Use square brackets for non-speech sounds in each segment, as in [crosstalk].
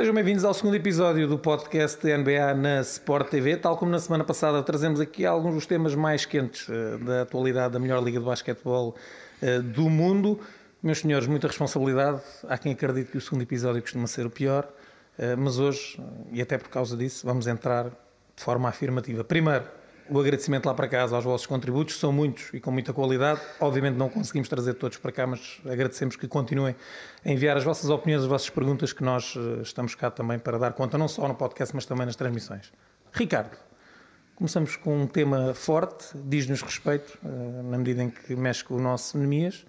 Sejam bem-vindos ao segundo episódio do podcast NBA na Sport TV. Tal como na semana passada, trazemos aqui alguns dos temas mais quentes uh, da atualidade da melhor liga de basquetebol uh, do mundo. Meus senhores, muita responsabilidade. Há quem acredite que o segundo episódio costuma ser o pior, uh, mas hoje, e até por causa disso, vamos entrar de forma afirmativa. Primeiro, o agradecimento lá para casa aos vossos contributos, são muitos e com muita qualidade. Obviamente não conseguimos trazer todos para cá, mas agradecemos que continuem a enviar as vossas opiniões, as vossas perguntas, que nós eh, estamos cá também para dar conta, não só no podcast, mas também nas transmissões. Ricardo, começamos com um tema forte, diz-nos respeito, eh, na medida em que mexe com o nosso Nemias.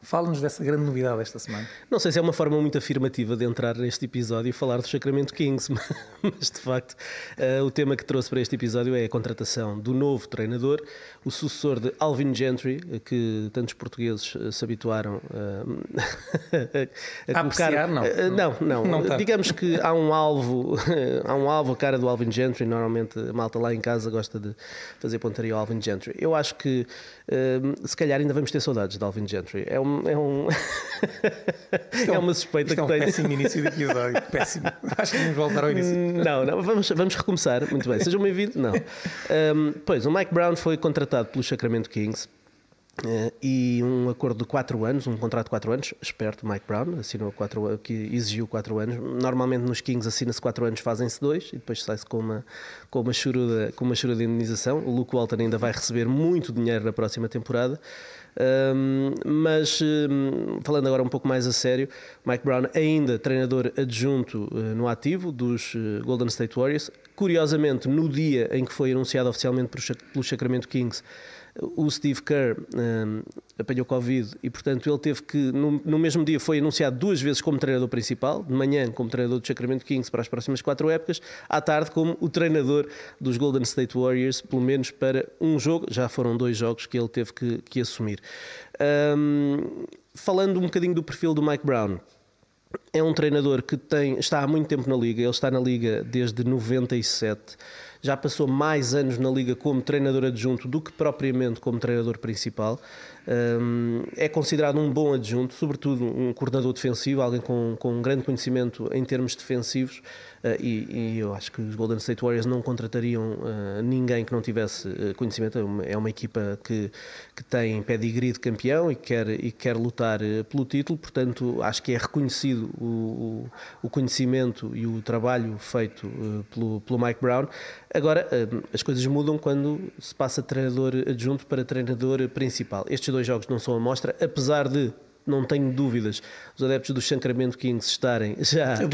Fala-nos dessa grande novidade esta semana. Não sei se é uma forma muito afirmativa de entrar neste episódio e falar do Sacramento Kings, [laughs] mas de facto uh, o tema que trouxe para este episódio é a contratação do novo treinador, o sucessor de Alvin Gentry, que tantos portugueses uh, se habituaram [laughs] uh, a, a, colocar. não. não, não. não tá. Digamos que há um alvo, [laughs] há um alvo a cara do Alvin Gentry. Normalmente a malta lá em casa gosta de fazer pontaria ao Alvin Gentry. Eu acho que se calhar ainda vamos ter saudades de Alvin Gentry. É um um. É, um [laughs] é, é uma suspeita que é um tenho. péssimo início de episódio. [laughs] Péssimo. Acho que vamos voltar ao início. Não, não, vamos, vamos recomeçar. Muito bem. Sejam bem-vindos. Não. Um, pois, o Mike Brown foi contratado pelo Sacramento Kings. Uh, e um acordo de 4 anos, um contrato de 4 anos, esperto Mike Brown, assinou quatro, que exigiu 4 anos. Normalmente nos Kings assina-se 4 anos, fazem-se 2 e depois sai-se com uma, com, uma churuda, com uma churuda de indenização. O Luke Walton ainda vai receber muito dinheiro na próxima temporada. Um, mas um, falando agora um pouco mais a sério, Mike Brown ainda treinador adjunto uh, no ativo dos uh, Golden State Warriors. Curiosamente, no dia em que foi anunciado oficialmente pelo Sacramento Kings, o Steve Kerr um, apanhou Covid e, portanto, ele teve que, no, no, mesmo dia, foi anunciado duas vezes como treinador principal, de manhã como treinador do Sacramento Kings para as próximas quatro épocas, à tarde como o treinador dos Golden State Warriors, pelo menos para um jogo, já foram dois jogos que ele teve que, que assumir. Um, falando um bocadinho do perfil do Mike Brown, é um treinador que tem, está há muito tempo na liga, ele está na liga desde 97 já passou mais anos na Liga como treinador adjunto do que propriamente como treinador principal. É considerado um bom adjunto, sobretudo um coordenador defensivo, alguém com, com um grande conhecimento em termos defensivos. Uh, e, e, eu acho que os Golden State Warriors não contratariam uh, ninguém que não tivesse uh, conhecimento. É uma, é uma, equipa que, que tem pedigree de campeão e quer, e quer lutar pelo título, portanto, acho que é reconhecido o, o, conhecimento e o trabalho feito pelo, pelo Mike Brown. Agora, as coisas mudam quando se passa de treinador adjunto para treinador principal. Estes dois jogos não são a mostra, apesar de não tenho dúvidas, os adeptos do Sacramento Kings estarem já [laughs]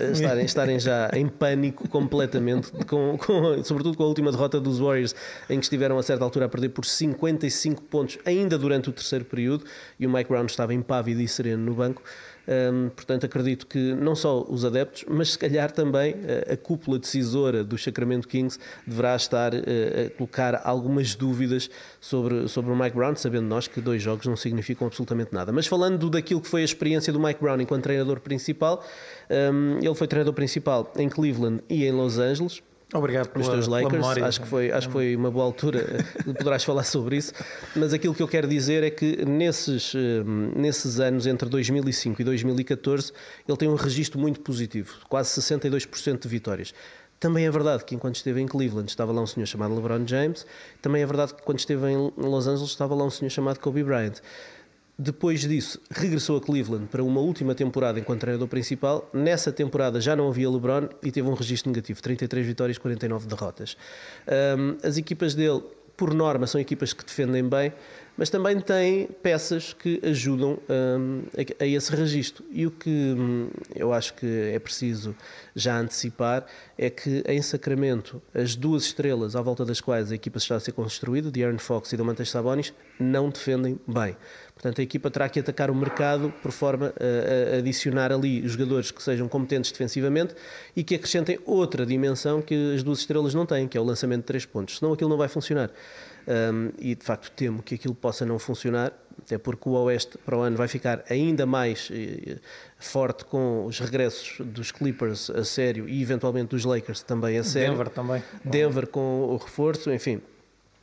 eh, estarem, estarem já em pânico completamente, [laughs] com, com, sobretudo com a última derrota dos Warriors, em que estiveram a certa altura a perder por 55 pontos, ainda durante o terceiro período, e o Mike Brown estava impávido e sereno no banco. Um, portanto, acredito que não só os adeptos, mas se calhar também a, a cúpula decisora do Sacramento Kings deverá estar uh, a colocar algumas dúvidas sobre, sobre o Mike Brown, sabendo nós que dois jogos não significam absolutamente nada. Mas falando daquilo que foi a experiência do Mike Brown enquanto treinador principal, um, ele foi treinador principal em Cleveland e em Los Angeles. Obrigado pelos teus Lakers. Acho que, foi, acho que foi uma boa altura, poderás falar sobre isso. Mas aquilo que eu quero dizer é que nesses, hum, nesses anos, entre 2005 e 2014, ele tem um registro muito positivo, quase 62% de vitórias. Também é verdade que enquanto esteve em Cleveland estava lá um senhor chamado LeBron James, também é verdade que quando esteve em Los Angeles estava lá um senhor chamado Kobe Bryant. Depois disso, regressou a Cleveland para uma última temporada enquanto treinador principal. Nessa temporada já não havia LeBron e teve um registro negativo: 33 vitórias, 49 derrotas. Um, as equipas dele, por norma, são equipas que defendem bem, mas também tem peças que ajudam um, a, a, esse registro. E o que hum, eu acho que é preciso já antecipar é que em Sacramento as duas estrelas à volta das quais a equipa está a ser construída, de Aaron Fox e do Mantes Sabonis, não defendem bem. Portanto, a equipa terá que atacar o mercado por forma a, a adicionar ali jogadores que sejam competentes defensivamente e que acrescentem outra dimensão que as duas estrelas não têm, que é o lançamento de três pontos. Senão aquilo não vai funcionar. Um, e de facto temo que aquilo possa não funcionar, até porque o Oeste para o ano vai ficar ainda mais eh, forte com os regressos dos Clippers a sério e eventualmente dos Lakers também a sério. Denver também. Denver com o reforço, enfim.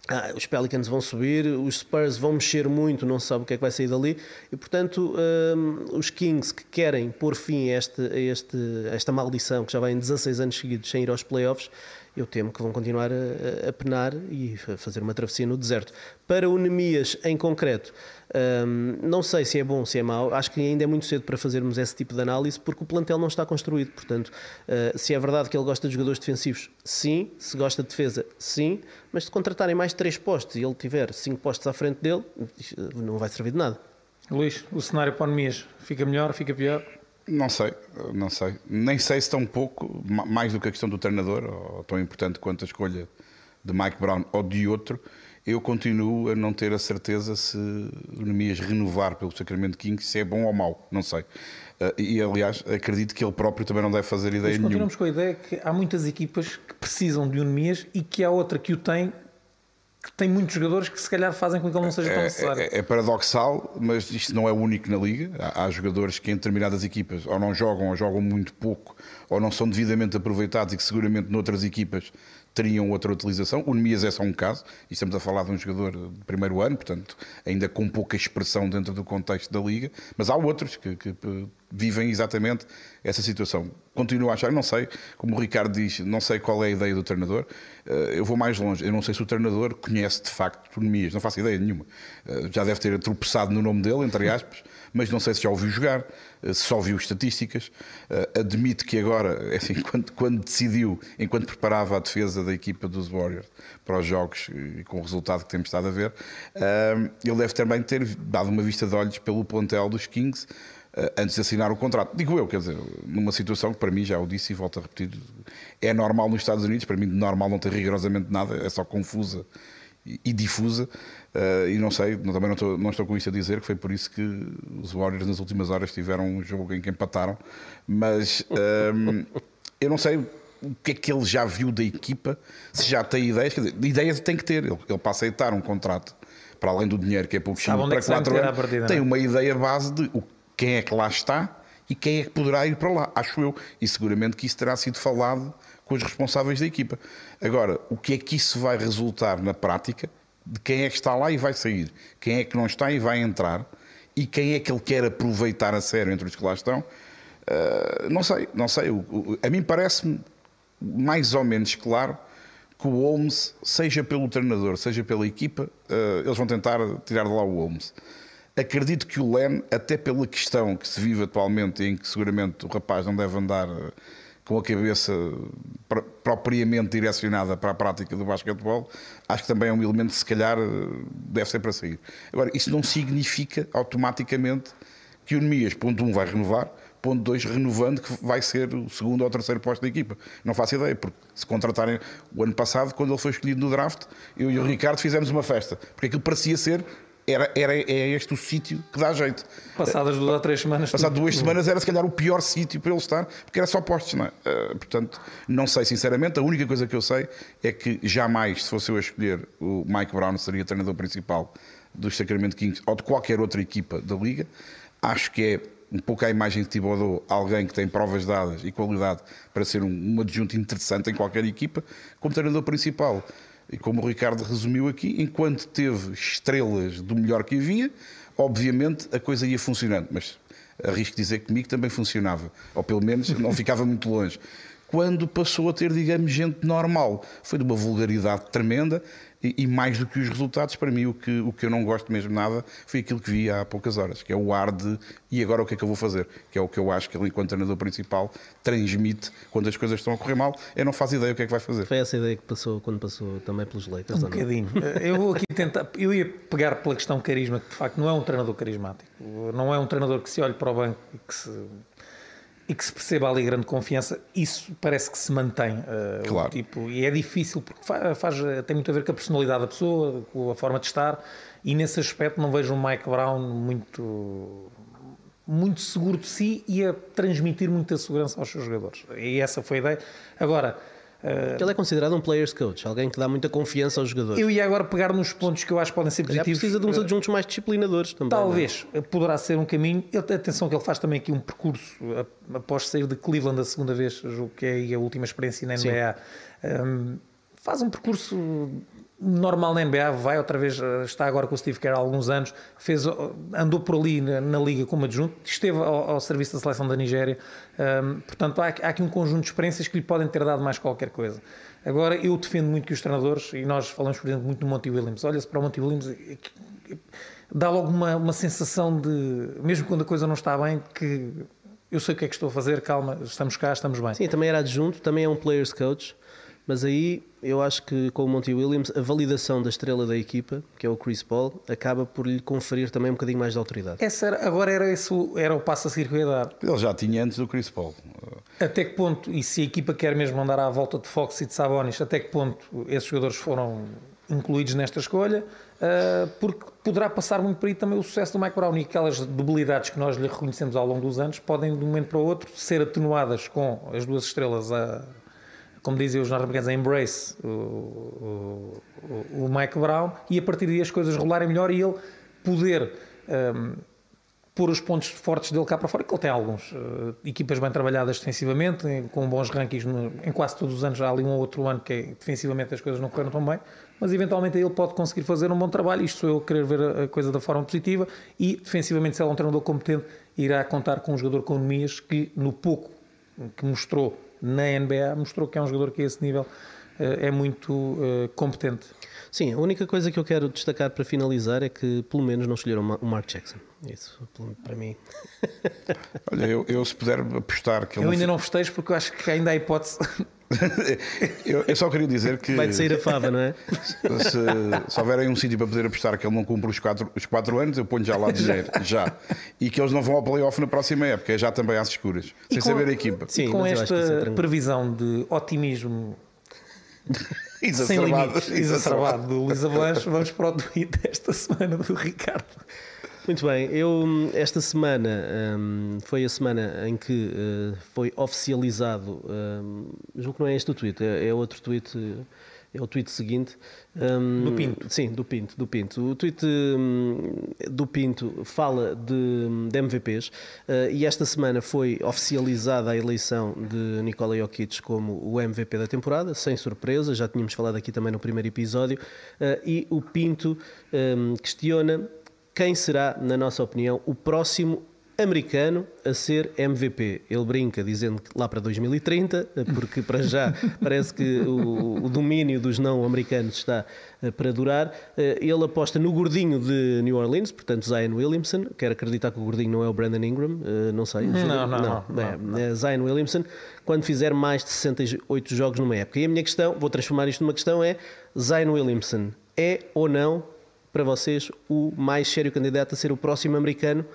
ah, os Pelicans vão subir, os Spurs vão mexer muito, não se sabe o que é que vai sair dali, e portanto um, os Kings que querem pôr fim a, este, a, este, a esta maldição que já vem 16 anos seguidos sem ir aos playoffs, eu temo que vão continuar a, a penar e fazer uma travessia no deserto. Para o Nemias em concreto, um, não sei se é bom, se é mau, acho que ainda é muito cedo para fazermos esse tipo de análise porque o plantel não está construído. Portanto, uh, se é verdade que ele gosta de jogadores defensivos, sim. Se gosta de defesa, sim. Mas se contratarem mais três postos e ele tiver cinco postos à frente dele, não vai servir de nada. Luís, o cenário para o Nemias fica melhor, fica pior? Não sei, não sei. Nem sei se tão pouco, mais do que a questão do treinador, ou tão importante quanto a escolha de Mike Brown ou de outro, eu continuo a não ter a certeza se o Nemias renovar pelo Sacramento King se é bom ou mau, não sei. Uh, e aliás, acredito que ele próprio também não deve fazer ideia Mas nenhuma. Continuamos com a ideia que há muitas equipas que precisam de um Nemias e que há outra que o tem que tem muitos jogadores que se calhar fazem com que ele não seja tão é, necessário. É, é, paradoxal, mas isto não é único na Liga. Há, há, jogadores que em determinadas equipas ou não jogam ou jogam muito pouco ou não são devidamente aproveitados e que seguramente noutras equipas teriam outra utilização. O Nemias é só um caso, e estamos a falar de um jogador de primeiro ano, portanto, ainda com pouca expressão dentro do contexto da Liga, mas há outros que, que vivem exatamente essa situação. Continuo a achar, não sei, como o Ricardo diz, não sei qual é a ideia do treinador. Eh, eu vou mais longe, eu não sei se o treinador conhece de facto Nemias, não faço ideia nenhuma. Eh, já deve ter tropeçado no nome dele, entre aspas mas não sei se já ouviu jogar, eh, se só viu estatísticas. Admito que agora, [laughs] é assim, quando, quando decidiu, enquanto preparava a defesa da equipa dos Warriors para os jogos e com o resultado que temos estado a ver, ele deve também ter dado uma vista de olhos pelo plantel dos Kings antes de assinar o contrato. Digo eu, quer dizer, numa situação que para mim, já o disse e volto a repetir, é normal nos Estados Unidos, para mim normal não tem rigorosamente nada, é só confusa e difusa. Uh, e não sei, também não estou, não estou com isso a dizer que foi por isso que os Warriors nas últimas horas tiveram um jogo em que empataram, mas um, ehm, [laughs] eu não sei o que é que ele já viu da equipa, se já tem ideias, quer dizer, ideias tem que ter, ele, ele para aceitar um contrato para além do dinheiro que é para é 4 anos, partida, tem é? uma ideia base de o, quem é que lá está e quem é que poderá ir para lá, acho eu, e seguramente que isso terá sido falado com os responsáveis da equipa. Agora, o que é que isso vai resultar na prática? de quem é que está lá e vai sair, quem é que não está e vai entrar, e quem é que ele quer aproveitar a sério entre os que lá estão. Uh, não sei, não sei. A mim parece-me mais ou menos claro que o Holmes, seja pelo treinador, seja pela equipa, uh, eles vão tentar tirar de lá o Holmes. Acredito que o Len, até pela questão que se vive atualmente, em que seguramente o rapaz não deve andar com a cabeça propriamente direcionada para a prática do basquetebol, acho que também é um elemento que se calhar deve ser para sair. Agora, isso não significa automaticamente que o Nemias, ponto 1, um, vai renovar, ponto 2, renovando, que vai ser o segundo ou terceiro posto da equipa. Não faço ideia, porque se contratarem o ano passado, quando ele foi escolhido no draft, eu e o Ricardo fizemos uma festa, porque aquilo parecia ser era, era, é este o sítio que dá jeito. Passadas duas ou três semanas. Passado duas semanas era se calhar o pior sítio para ele estar, porque era só postos, não é? Uh, portanto, não sei sinceramente. A única coisa que eu sei é que jamais, se fosse eu a escolher, o Mike Brown seria treinador principal dos Sacramento Kings ou de qualquer outra equipa da liga. Acho que é um pouco a imagem de Thibodeau, alguém que tem provas dadas e qualidade para ser um, um adjunto interessante em qualquer equipa, como treinador principal. E como o Ricardo resumiu aqui, enquanto teve estrelas do melhor que havia, obviamente a coisa ia funcionando, mas arrisco dizer que comigo também funcionava, ou pelo menos não [laughs] ficava muito longe. Quando passou a ter, digamos, gente normal, foi de uma vulgaridade tremenda e, e, mais do que os resultados, para mim, o que, o que eu não gosto mesmo nada foi aquilo que vi há poucas horas, que é o ar de e agora o que é que eu vou fazer? Que é o que eu acho que ele, enquanto treinador principal, transmite quando as coisas estão a correr mal. Eu não faço ideia o que é que vai fazer. Foi essa ideia que passou quando passou também pelos Lakers? Um bocadinho. eu vou aqui tentar. Eu ia pegar pela questão carisma, que de facto não é um treinador carismático. Não é um treinador que se olhe para o banco e que se e que se perceba ali grande confiança, isso parece que se mantém. Uh, claro. Tipo, e é difícil porque faz, faz, tem muito a ver com a personalidade da pessoa, com a forma de estar, e nesse aspecto não vejo um Mike Brown muito muito seguro de si e a transmitir muita segurança aos seus jogadores. E essa foi a ideia. Agora, Uh, ele é considerado um player's coach, alguém que dá muita confiança aos jogadores. Eu ia agora pegar nos pontos que eu acho que podem ser positivos. precisa de uns adjuntos mais disciplinadores também. É? Talvez, não? poderá ser um caminho. Atenção que ele faz também aqui um percurso após sair de Cleveland a segunda vez, julgo que é a última experiência na NBA. Um, faz um percurso normal na NBA, vai outra vez, está agora com o Steve Kerr há alguns anos, fez, andou por ali na, na liga como adjunto, esteve ao, ao, serviço da seleção da Nigéria, um, portanto há, há, aqui um conjunto de experiências que lhe podem ter dado mais qualquer coisa. Agora, eu defendo muito que os treinadores, e nós falamos, por exemplo, muito do Monty Williams, olha-se para o Monty Williams, dá logo uma, uma sensação de, mesmo quando a coisa não está bem, que eu sei o que é que estou a fazer, calma, estamos cá, estamos bem. Sim, também era adjunto, também é um players coach, mas aí eu acho que com o Monty Williams a validação da estrela da equipa, que é o Chris Paul, acaba por lhe conferir também um bocadinho mais de autoridade. Essa era, agora era, esse, era o passo a seguir que eu ia dar. Ele já tinha antes do Chris Paul. Até que ponto, e se a equipa quer mesmo andar à volta de Fox e de Sabonis, até que ponto esses jogadores foram incluídos nesta escolha, uh, porque poderá passar muito por aí também o sucesso do Mike Brown e aquelas debilidades que nós lhe reconhecemos ao longo dos anos podem de um momento para o outro ser atenuadas com as duas estrelas a como dizem os norte-americanos, embrace o, o, o, Mike Brown e a partir daí as coisas rolarem melhor e ele poder um, pôr os pontos fortes dele cá para fora, que ele tem alguns. Uh, equipas bem trabalhadas defensivamente, com bons rankings no, em quase todos os anos, há ali um ou outro ano que é, defensivamente as coisas não correram tão bem, mas eventualmente ele pode conseguir fazer um bom trabalho, isto sou eu querer ver a, a coisa da forma positiva, e defensivamente se ele é um treinador competente, irá contar com um jogador com economias que no pouco que mostrou na NBA mostrou que é um jogador que a esse nível é muito uh, competente. Sim, a única coisa que eu quero destacar para finalizar é que pelo menos não escolheram o Mark Jackson. Isso, para mim. [laughs] Olha, eu, eu se puder apostar que ele. Eu ainda não festejo porque eu acho que ainda há hipótese. [laughs] eu, eu, só queria dizer que. Vai-te sair a fava, não é? [laughs] Se, se houver aí um sítio para poder apostar que ele não cumpre os 4 os quatro anos, eu ponho já lá dinheiro, já. E que eles não vão ao playoff na próxima época, é já também às escuras, e sem com, saber a equipa. Sim, e com esta é previsão de otimismo [laughs] sem limites, exacerbado do Luís Avalanche, vamos para o tweet desta semana do Ricardo. Muito bem, eu esta semana um, foi a semana em que uh, foi oficializado, um, julgo que não é este o tweet, é, é outro tweet é o tweet seguinte. Um, do Pinto. Sim, do Pinto, do Pinto. O tweet um, do Pinto fala de, de MVPs uh, e esta semana foi oficializada a eleição de Nikola Jokic como o MVP da temporada, sem surpresa, já tínhamos falado aqui também no primeiro episódio, uh, e o Pinto um, questiona quem será, na nossa opinião, o próximo americano a ser MVP. Ele brinca dizendo que lá para 2030, porque para já [laughs] parece que o, o domínio dos não americanos está eh, para durar. Eh, ele aposta no gordinho de New Orleans, portanto Zion Williamson. Quero acreditar que o gordinho não é o Brandon Ingram, eh, não sei. Não, não, não. não, é, não. É Zion Williamson, quando fizer mais de 68 jogos numa época. E a minha questão, vou transformar isto numa questão, é Zion Williamson é ou não para vocês o mais sério candidato a ser o próximo americano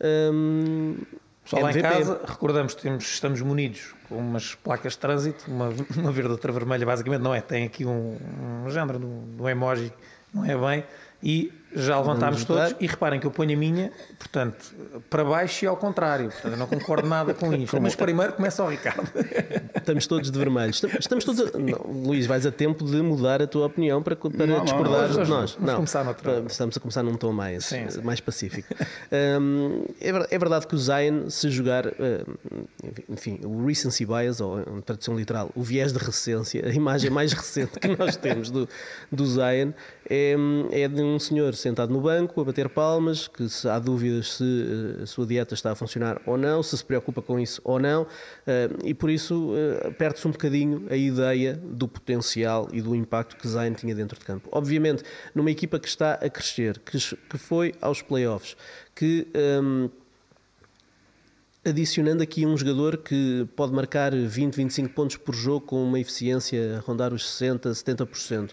um, Só lá em casa, recordamos, temos, estamos munidos com umas placas de trânsito, uma, uma verde outra vermelha, basicamente não é, tem aqui um, um género do emoji, não é bem, e já levantámos todos e reparem que eu ponho a minha, portanto, para baixo e ao contrário. Portanto, eu não concordo nada com [laughs] isto. Mas primeiro começa o Ricardo. [laughs] Estamos todos de vermelho. Estamos todos. A... Não, Luís, vais a tempo de mudar a tua opinião para, para não, discordares de nós. Vamos não, começar noutra. Estamos a começar num tom mais, sim, sim. mais pacífico. Um, é, verdade que o Zion, se jogar, enfim, o recency bias, ou em tradução literal, o viés de recência, a imagem mais [laughs] recente que nós temos do, do Zion é, é de um senhor sentado no banco a bater palmas, que se há dúvidas se eh, a sua dieta está a funcionar ou não, se se preocupa com isso ou não, eh, e por isso eh, perde-se um bocadinho a ideia do potencial e do impacto que Zayn tinha dentro de campo. Obviamente, numa equipa que está a crescer, que, foi aos playoffs, que. Ehm, adicionando aqui um jogador que pode marcar 20, 25 pontos por jogo com uma eficiência a rondar os 60, 70%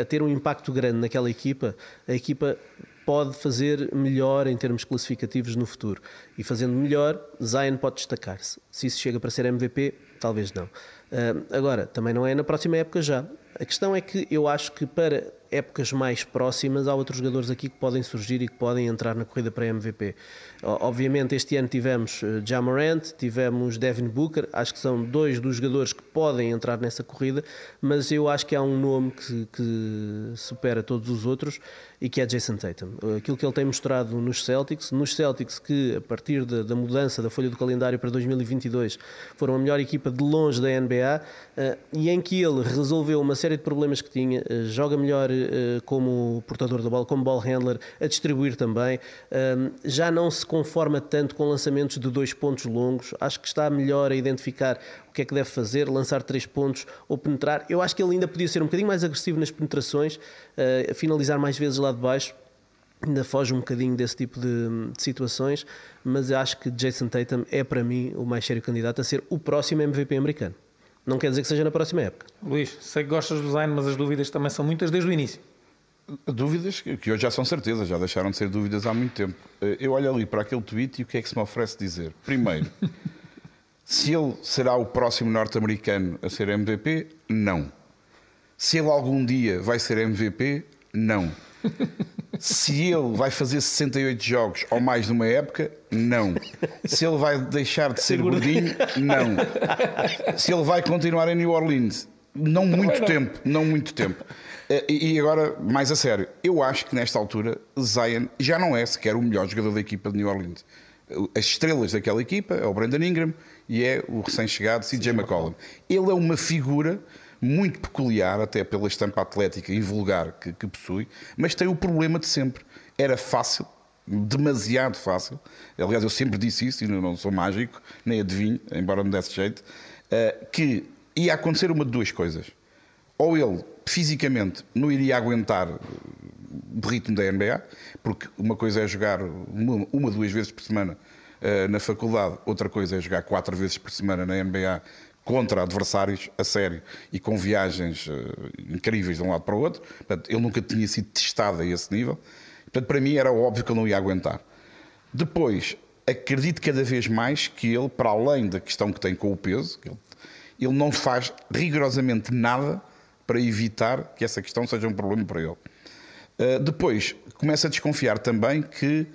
a ter um impacto grande naquela equipa, a equipa pode fazer melhor em termos classificativos no futuro. E fazendo melhor, Zion pode destacar-se. Se isso chega para ser MVP, talvez não. agora, também não é na próxima época já. A questão é que eu acho que para épocas mais próximas, há outros jogadores aqui que podem surgir e que podem entrar na corrida para MVP. Obviamente, este ano tivemos eh, Jamorant, tivemos Devin Booker, acho que são dois dos jogadores que podem entrar nessa corrida, mas eu acho que há um nome que, que supera todos os outros e que é Jason Tatum. Aquilo que ele tem mostrado nos Celtics, nos Celtics que a partir da, da mudança da folha do calendário para 2022 foram a melhor equipa de longe da NBA uh, e em que ele resolveu uma série de problemas que tinha, uh, joga melhor uh, como portador da bola, como ball handler, a distribuir também, já não se conforma tanto com lançamentos de dois pontos longos, acho que está melhor a identificar o que é que deve fazer, lançar três pontos ou penetrar. Eu acho que ele ainda podia ser um bocadinho mais agressivo nas penetrações, finalizar mais vezes lá de baixo ainda foge um bocadinho desse tipo de, de, situações, mas acho que Jason Tatum é para mim o mais sério candidato a ser o próximo MVP americano. Não quer dizer que seja na próxima época. Luís, sei que gostas do design, mas as dúvidas também são muitas desde o início. Dúvidas que hoje já são certezas, já deixaram de ser dúvidas há muito tempo. Eu olho ali para aquele tweet e o que é que se me oferece dizer? Primeiro, [laughs] se ele será o próximo norte-americano a ser MVP, não. Se ele algum dia vai ser MVP, não. Se ele vai fazer 68 jogos ou mais numa época, não. Se ele vai deixar de ser gordinho, não. Se ele vai continuar em New Orleans, não muito tempo, não muito tempo. Eh, e agora, mais a sério, eu acho que nesta altura Zion já não é sequer o melhor jogador da equipa de New Orleans. As estrelas daquela equipa é o Brandon Ingram e é o recém-chegado CJ McCollum. Ele é uma figura muito peculiar, até pela estampa atlética e vulgar que, que possui, mas tem o problema de sempre. Era fácil, demasiado fácil. Aliás, eu sempre disse isso, e não sou mágico, nem adivinho, embora me desse jeito, uh, que ia acontecer uma de duas coisas. Ou ele, fisicamente, não iria aguentar o ritmo da NBA, porque uma coisa é jogar uma, uma duas vezes por semana uh, na faculdade, outra coisa é jogar quatro vezes por semana na NBA contra adversários a sério e com viagens uh, incríveis de um lado para o outro. Portanto, ele nunca tinha sido testado a esse nível. Portanto, para mim era óbvio que ele não ia aguentar. Depois, acredito cada vez mais que ele, para além da questão que tem com o peso, ele não faz rigorosamente nada para evitar que essa questão seja um problema para ele. Uh, depois, começa a desconfiar também que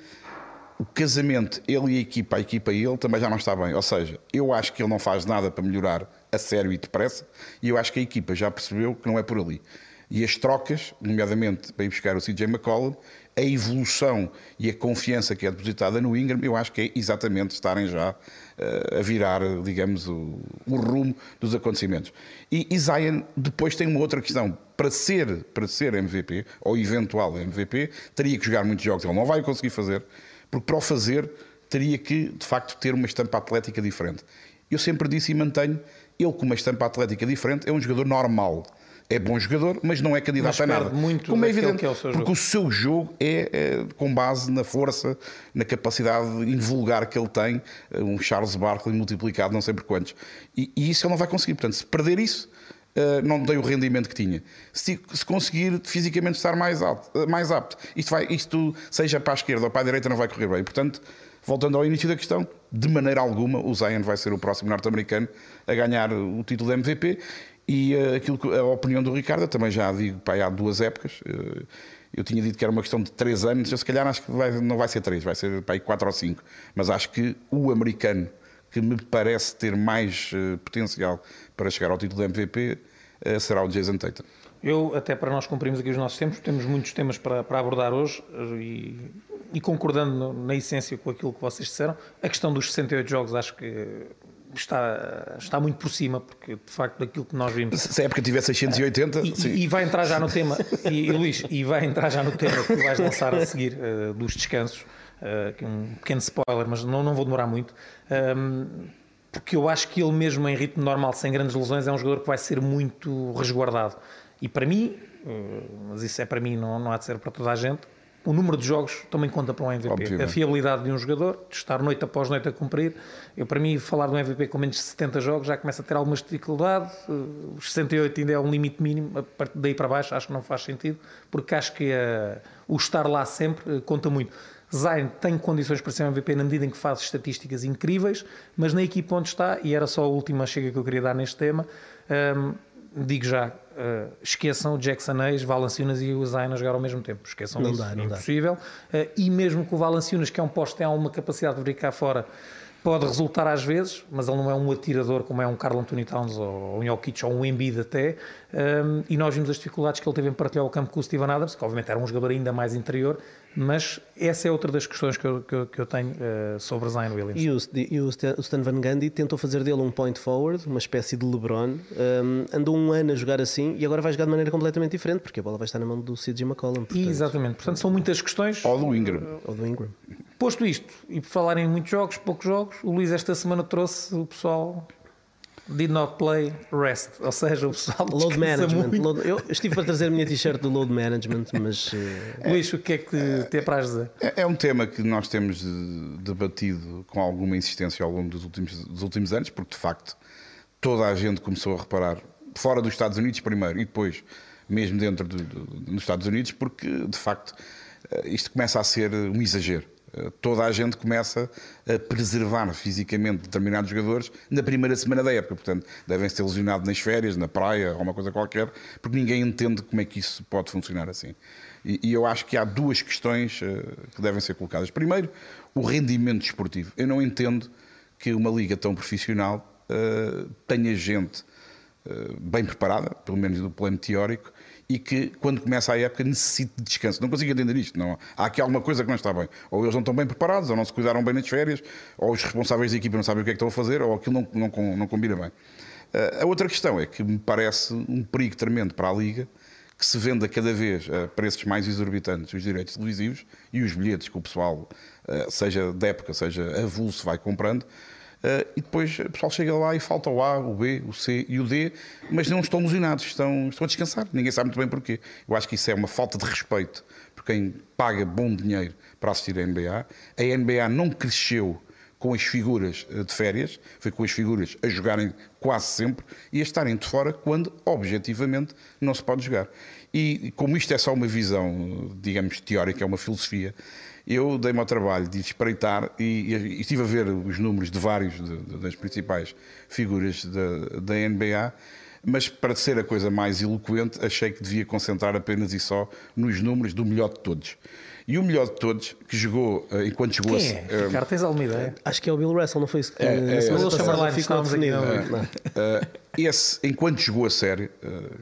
o casamento, ele e a equipa, a equipa e ele, também já não está bem. Ou seja, eu acho que ele não faz nada para melhorar a sério e depressa, e eu acho que a equipa já percebeu que não é por ali. E as trocas, nomeadamente para ir buscar o CJ McCollum, a evolução e a confiança que é depositada no Ingram, eu acho que é exatamente estarem já uh, a virar, digamos, o, o, rumo dos acontecimentos. E, e Zion depois tem uma outra questão. Para ser, para ser MVP, ou eventual MVP, teria que jogar muitos jogos. Ele não vai conseguir fazer porque para o fazer teria que, de facto, ter uma estampa atlética diferente. Eu sempre disse e mantenho, ele com uma estampa atlética diferente é um jogador normal. É bom jogador, mas não é candidato mas a nada. Muito Como é evidente, é o porque jogo. o seu jogo é, é, com base na força, na capacidade invulgar que ele tem, um Charles Barkley multiplicado não sei por quantos. E, e isso ele não vai conseguir. Portanto, se perder isso, não tem o rendimento que tinha. Se, se, conseguir fisicamente estar mais, alto, uh, mais apto, isto, vai, isto seja para a esquerda ou para a direita, não vai correr bem. Portanto, voltando ao início da questão, de maneira alguma o Zion vai ser o próximo norte-americano a ganhar o título de MVP. E uh, aquilo que, a opinião do Ricardo, também já digo para há duas épocas. eu tinha dito que era uma questão de três anos, eu se calhar acho que vai, não vai ser três, vai ser aí quatro ou cinco. Mas acho que o americano que me parece ter mais uh, potencial para chegar ao título de MVP eh, será o Jason Tatum. Eu, até para nós cumprirmos aqui os nossos tempos, temos muitos temas para, para abordar hoje eh, e, e concordando no, na essência com aquilo que vocês disseram, a questão dos 68 jogos acho que está, está muito por cima, porque de facto daquilo que nós vimos. Se a época tiver 680, e, sim. e vai entrar já no tema, e, e Luís, e vai entrar já no tema que vais lançar a seguir uh, dos descansos. Uh, um pequeno spoiler, mas não, não vou demorar muito. Um, porque eu acho que ele mesmo em ritmo normal, sem grandes lesões, é um jogador que vai ser muito resguardado. E para mim, uh, mas isso é para mim, não, não há de ser para toda a gente, o número de jogos também conta para um MVP. Obviamente. A fiabilidade de um jogador, de estar noite após noite a cumprir. Eu, para mim, falar de um MVP com menos de 70 jogos já começa a ter algumas dificuldade. Uh, os 68 ainda é um limite mínimo, daí para baixo acho que não faz sentido, porque acho que uh, o estar lá sempre conta muito. Zayn tem condições para ser um MVP na medida em que faz estatísticas incríveis, mas na equipa onde está, e era só a última chega que eu queria dar neste tema, um, digo já, uh, esqueçam o Jackson Hayes, Valanciunas e o Zayn a jogar ao mesmo tempo. Esqueçam não isso, dá, não impossível. Uh, e mesmo que o Valanciunas, que é um posto, tem alguma capacidade de brincar fora, pode resultar às vezes, mas ele não é um atirador como é um Carl Anthony Towns ou um Jokic ou um Embiid até, um, e nós vimos as dificuldades que ele teve em partilhar o campo com o Steven Adams, que obviamente era um jogador ainda mais interior, mas essa é outra das questões que eu, que eu, que eu tenho uh, sobre Zion Williams. E, o, e o, Stan Van Gundy tentou fazer dele um point forward, uma espécie de LeBron, um, andou um ano a jogar assim e agora vai jogar de maneira completamente diferente, porque a bola vai estar na mão do CJ McCollum. Portanto. Exatamente, portanto são muitas questões. Ou do Ingram. Ou do Ingram. Posto isto, e por falar em muitos jogos, poucos jogos, o Luís esta semana trouxe o pessoal did not play rest, ou seja, o pessoal load management. Load, eu estive para trazer a minha t-shirt do load management, mas uh... Luís, o que é que te, te para dizer? É, é, um tema que nós temos debatido com alguma insistência ao longo dos últimos, dos últimos anos, porque de facto toda a gente começou a reparar fora dos Estados Unidos primeiro e depois mesmo dentro do, do, dos Estados Unidos, porque de facto eh, isto começa a ser um exagero. Eh, toda a gente começa a preservar fisicamente determinados jogadores na primeira semana da época. Portanto, devem ser lesionados nas férias, na praia ou uma coisa qualquer, porque ninguém entende como é que isso pode funcionar assim. E, e eu acho que há duas questões uh, que devem ser colocadas. Primeiro, o rendimento desportivo. Eu não entendo que uma liga tão profissional uh, tenha gente uh, bem preparada, pelo menos do plano teórico, e que quando começa a época necessita de descanso. Não consigo entender isto. Não. Há aqui alguma coisa que não está bem. Ou eles não estão bem preparados, ou não se cuidaram bem nas férias, ou os responsáveis da equipa não sabem o que é que estão a fazer, ou aquilo não, não, não combina bem. Uh, a outra questão é que me parece um perigo tremendo para a Liga que se venda cada vez a preços mais exorbitantes os direitos televisivos e os bilhetes que o pessoal, uh, seja da época, seja avulso, vai comprando, e depois o pessoal chega lá e falta o A, o B, o C e o D, mas não estão lesionados, estão, estão a descansar. Ninguém sabe muito bem porquê. Eu acho que isso é uma falta de respeito por quem paga bom dinheiro para assistir a NBA. A NBA não cresceu com as figuras eh, de férias, foi com as figuras a jogarem quase sempre e a estarem de fora quando, objetivamente, não se pode jogar. E como isto é só uma visão, digamos, teórica, é uma filosofia, eu dei-me ao trabalho de espreitar e, e, estive a ver os números de vários de, de, das principais figuras da, da NBA, mas para ser a coisa mais eloquente, achei que devia concentrar apenas e só nos números do melhor de todos. E o melhor de todos, que jogou uh, enquanto jogou Quem é? Uh, Ricardo, tens alguma ideia? Acho que é o Bill Russell, não foi isso? É, é, é, Will Chamberlain, estávamos aqui. Uh, esse, enquanto jogou a série,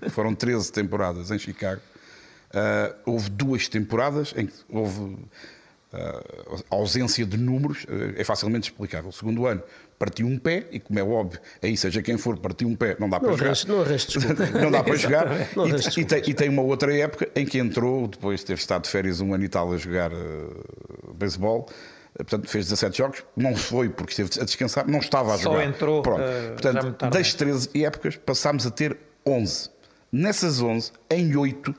foram 13 temporadas em Chicago, houve duas temporadas em que houve a ausência de números é facilmente explicável. O segundo ano partiu um pé, e como é óbvio, aí seja quem for, partiu um pé, não dá para não jogar. Não arreste, [laughs] não dá para jogar. e, e, tem, e, tem, uma outra época em que entrou, depois de ter estado de férias um ano e tal a jogar uh, beisebol. Portanto, fez 17 jogos, não foi porque esteve a descansar, não estava a Só jogar. Só entrou. Pronto. Uh, Portanto, das 13 épocas passámos a ter 11. Nessas 11, em 8,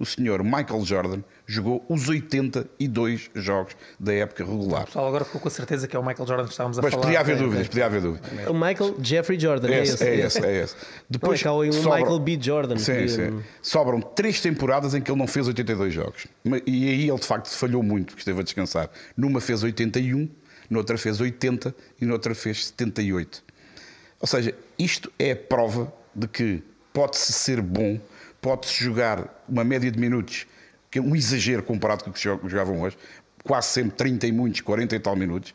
o senhor Michael Jordan jogou os 82 jogos da época regular. O pessoal agora ficou com a certeza que é o Michael Jordan que estávamos a Mas falar. Mas podia haver dúvidas, podia haver dúvidas. O Michael Jeffrey Jordan, é esse. É esse, é esse. Depois não, é sobram, Michael B. Jordan. Sim, que... sim. Sobram três temporadas em que ele não fez 82 jogos. E aí ele de facto falhou muito, porque esteve a descansar. Numa fez 81, noutra fez 80 e noutra fez 78. Ou seja, isto é a prova de que pode-se ser bom, pode-se jogar uma média de minutos que é um exagero comparado com o que jogavam hoje, quase sempre 30 e muitos, 40 e tal minutos.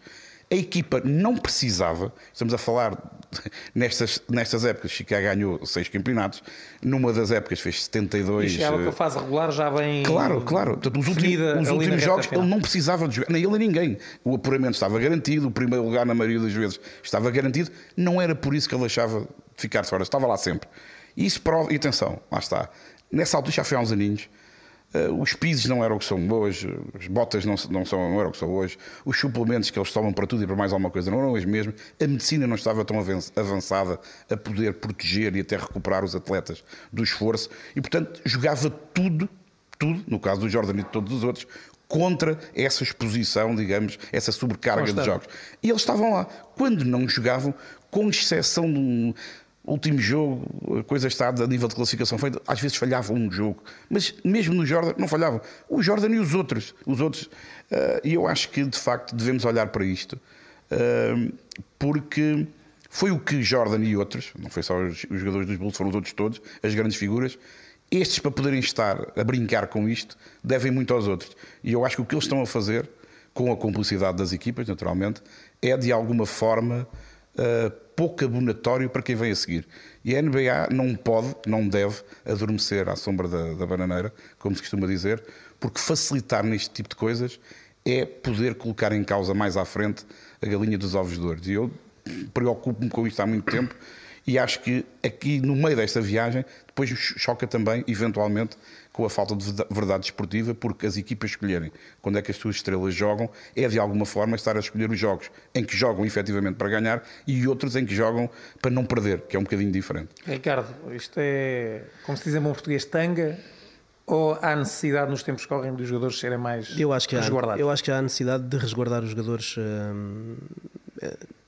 A equipa não precisava, estamos a falar [laughs] nestas, nestas épocas, Chicago ganhou seis campeonatos, numa das épocas fez 72. E chegava com a eh, fase regular já bem. Claro, claro. Portanto, os últimos, os últimos jogos ele não precisava de jogar, nem ele nem ninguém. O apuramento estava garantido, o primeiro lugar, na maioria das vezes, estava garantido. Não era por isso que ele deixava de ficar fora, estava lá sempre. E isso prova, e atenção, lá está. Nessa altura já foi há uns aninhos Uh, os pisos não eram o que são hoje, as botas não, não, são, não eram o que são hoje, os suplementos que eles tomam para tudo e para mais alguma coisa não eram os mesmos, a medicina não estava tão avançada a poder proteger e até recuperar os atletas do esforço e, portanto, jogava tudo, tudo, no caso do Jordan e de todos os outros, contra essa exposição, digamos, essa sobrecarga de jogos. E eles estavam lá. Quando não jogavam, com exceção de um último jogo, a coisa está a nível de classificação feita, às vezes falhava um jogo, mas mesmo no Jordan não falhavam. O Jordan e os outros, os outros, uh, e eu acho que de facto devemos olhar para isto, uh, porque foi o que Jordan e outros, não foi só os, jogadores dos Bulls, foram os outros todos, as grandes figuras, estes para poderem estar a brincar com isto, devem muito aos outros. E eu acho que o que eles estão a fazer com a cumplicidade das equipas, naturalmente, é de alguma forma uh, pouco abonatório para quem vem a seguir. E a NBA não pode, não deve adormecer à sombra da, da bananeira, como se costuma dizer, porque facilitar neste tipo de coisas é poder colocar em causa mais à frente a galinha dos ovos de ouro. E eu preocupo-me com isto há muito tempo e acho que aqui no meio desta viagem depois choca também, eventualmente, com a falta de verdade esportiva, porque as equipas escolherem quando é que as suas estrelas jogam é de alguma forma estar a escolher os jogos em que jogam efetivamente para ganhar e outros em que jogam para não perder, que é um bocadinho diferente. Ricardo, isto é, como se diz em bom português, tanga ou há necessidade nos tempos que correm dos jogadores serem mais eu acho que resguardados? Há, eu acho que há necessidade de resguardar os jogadores hum,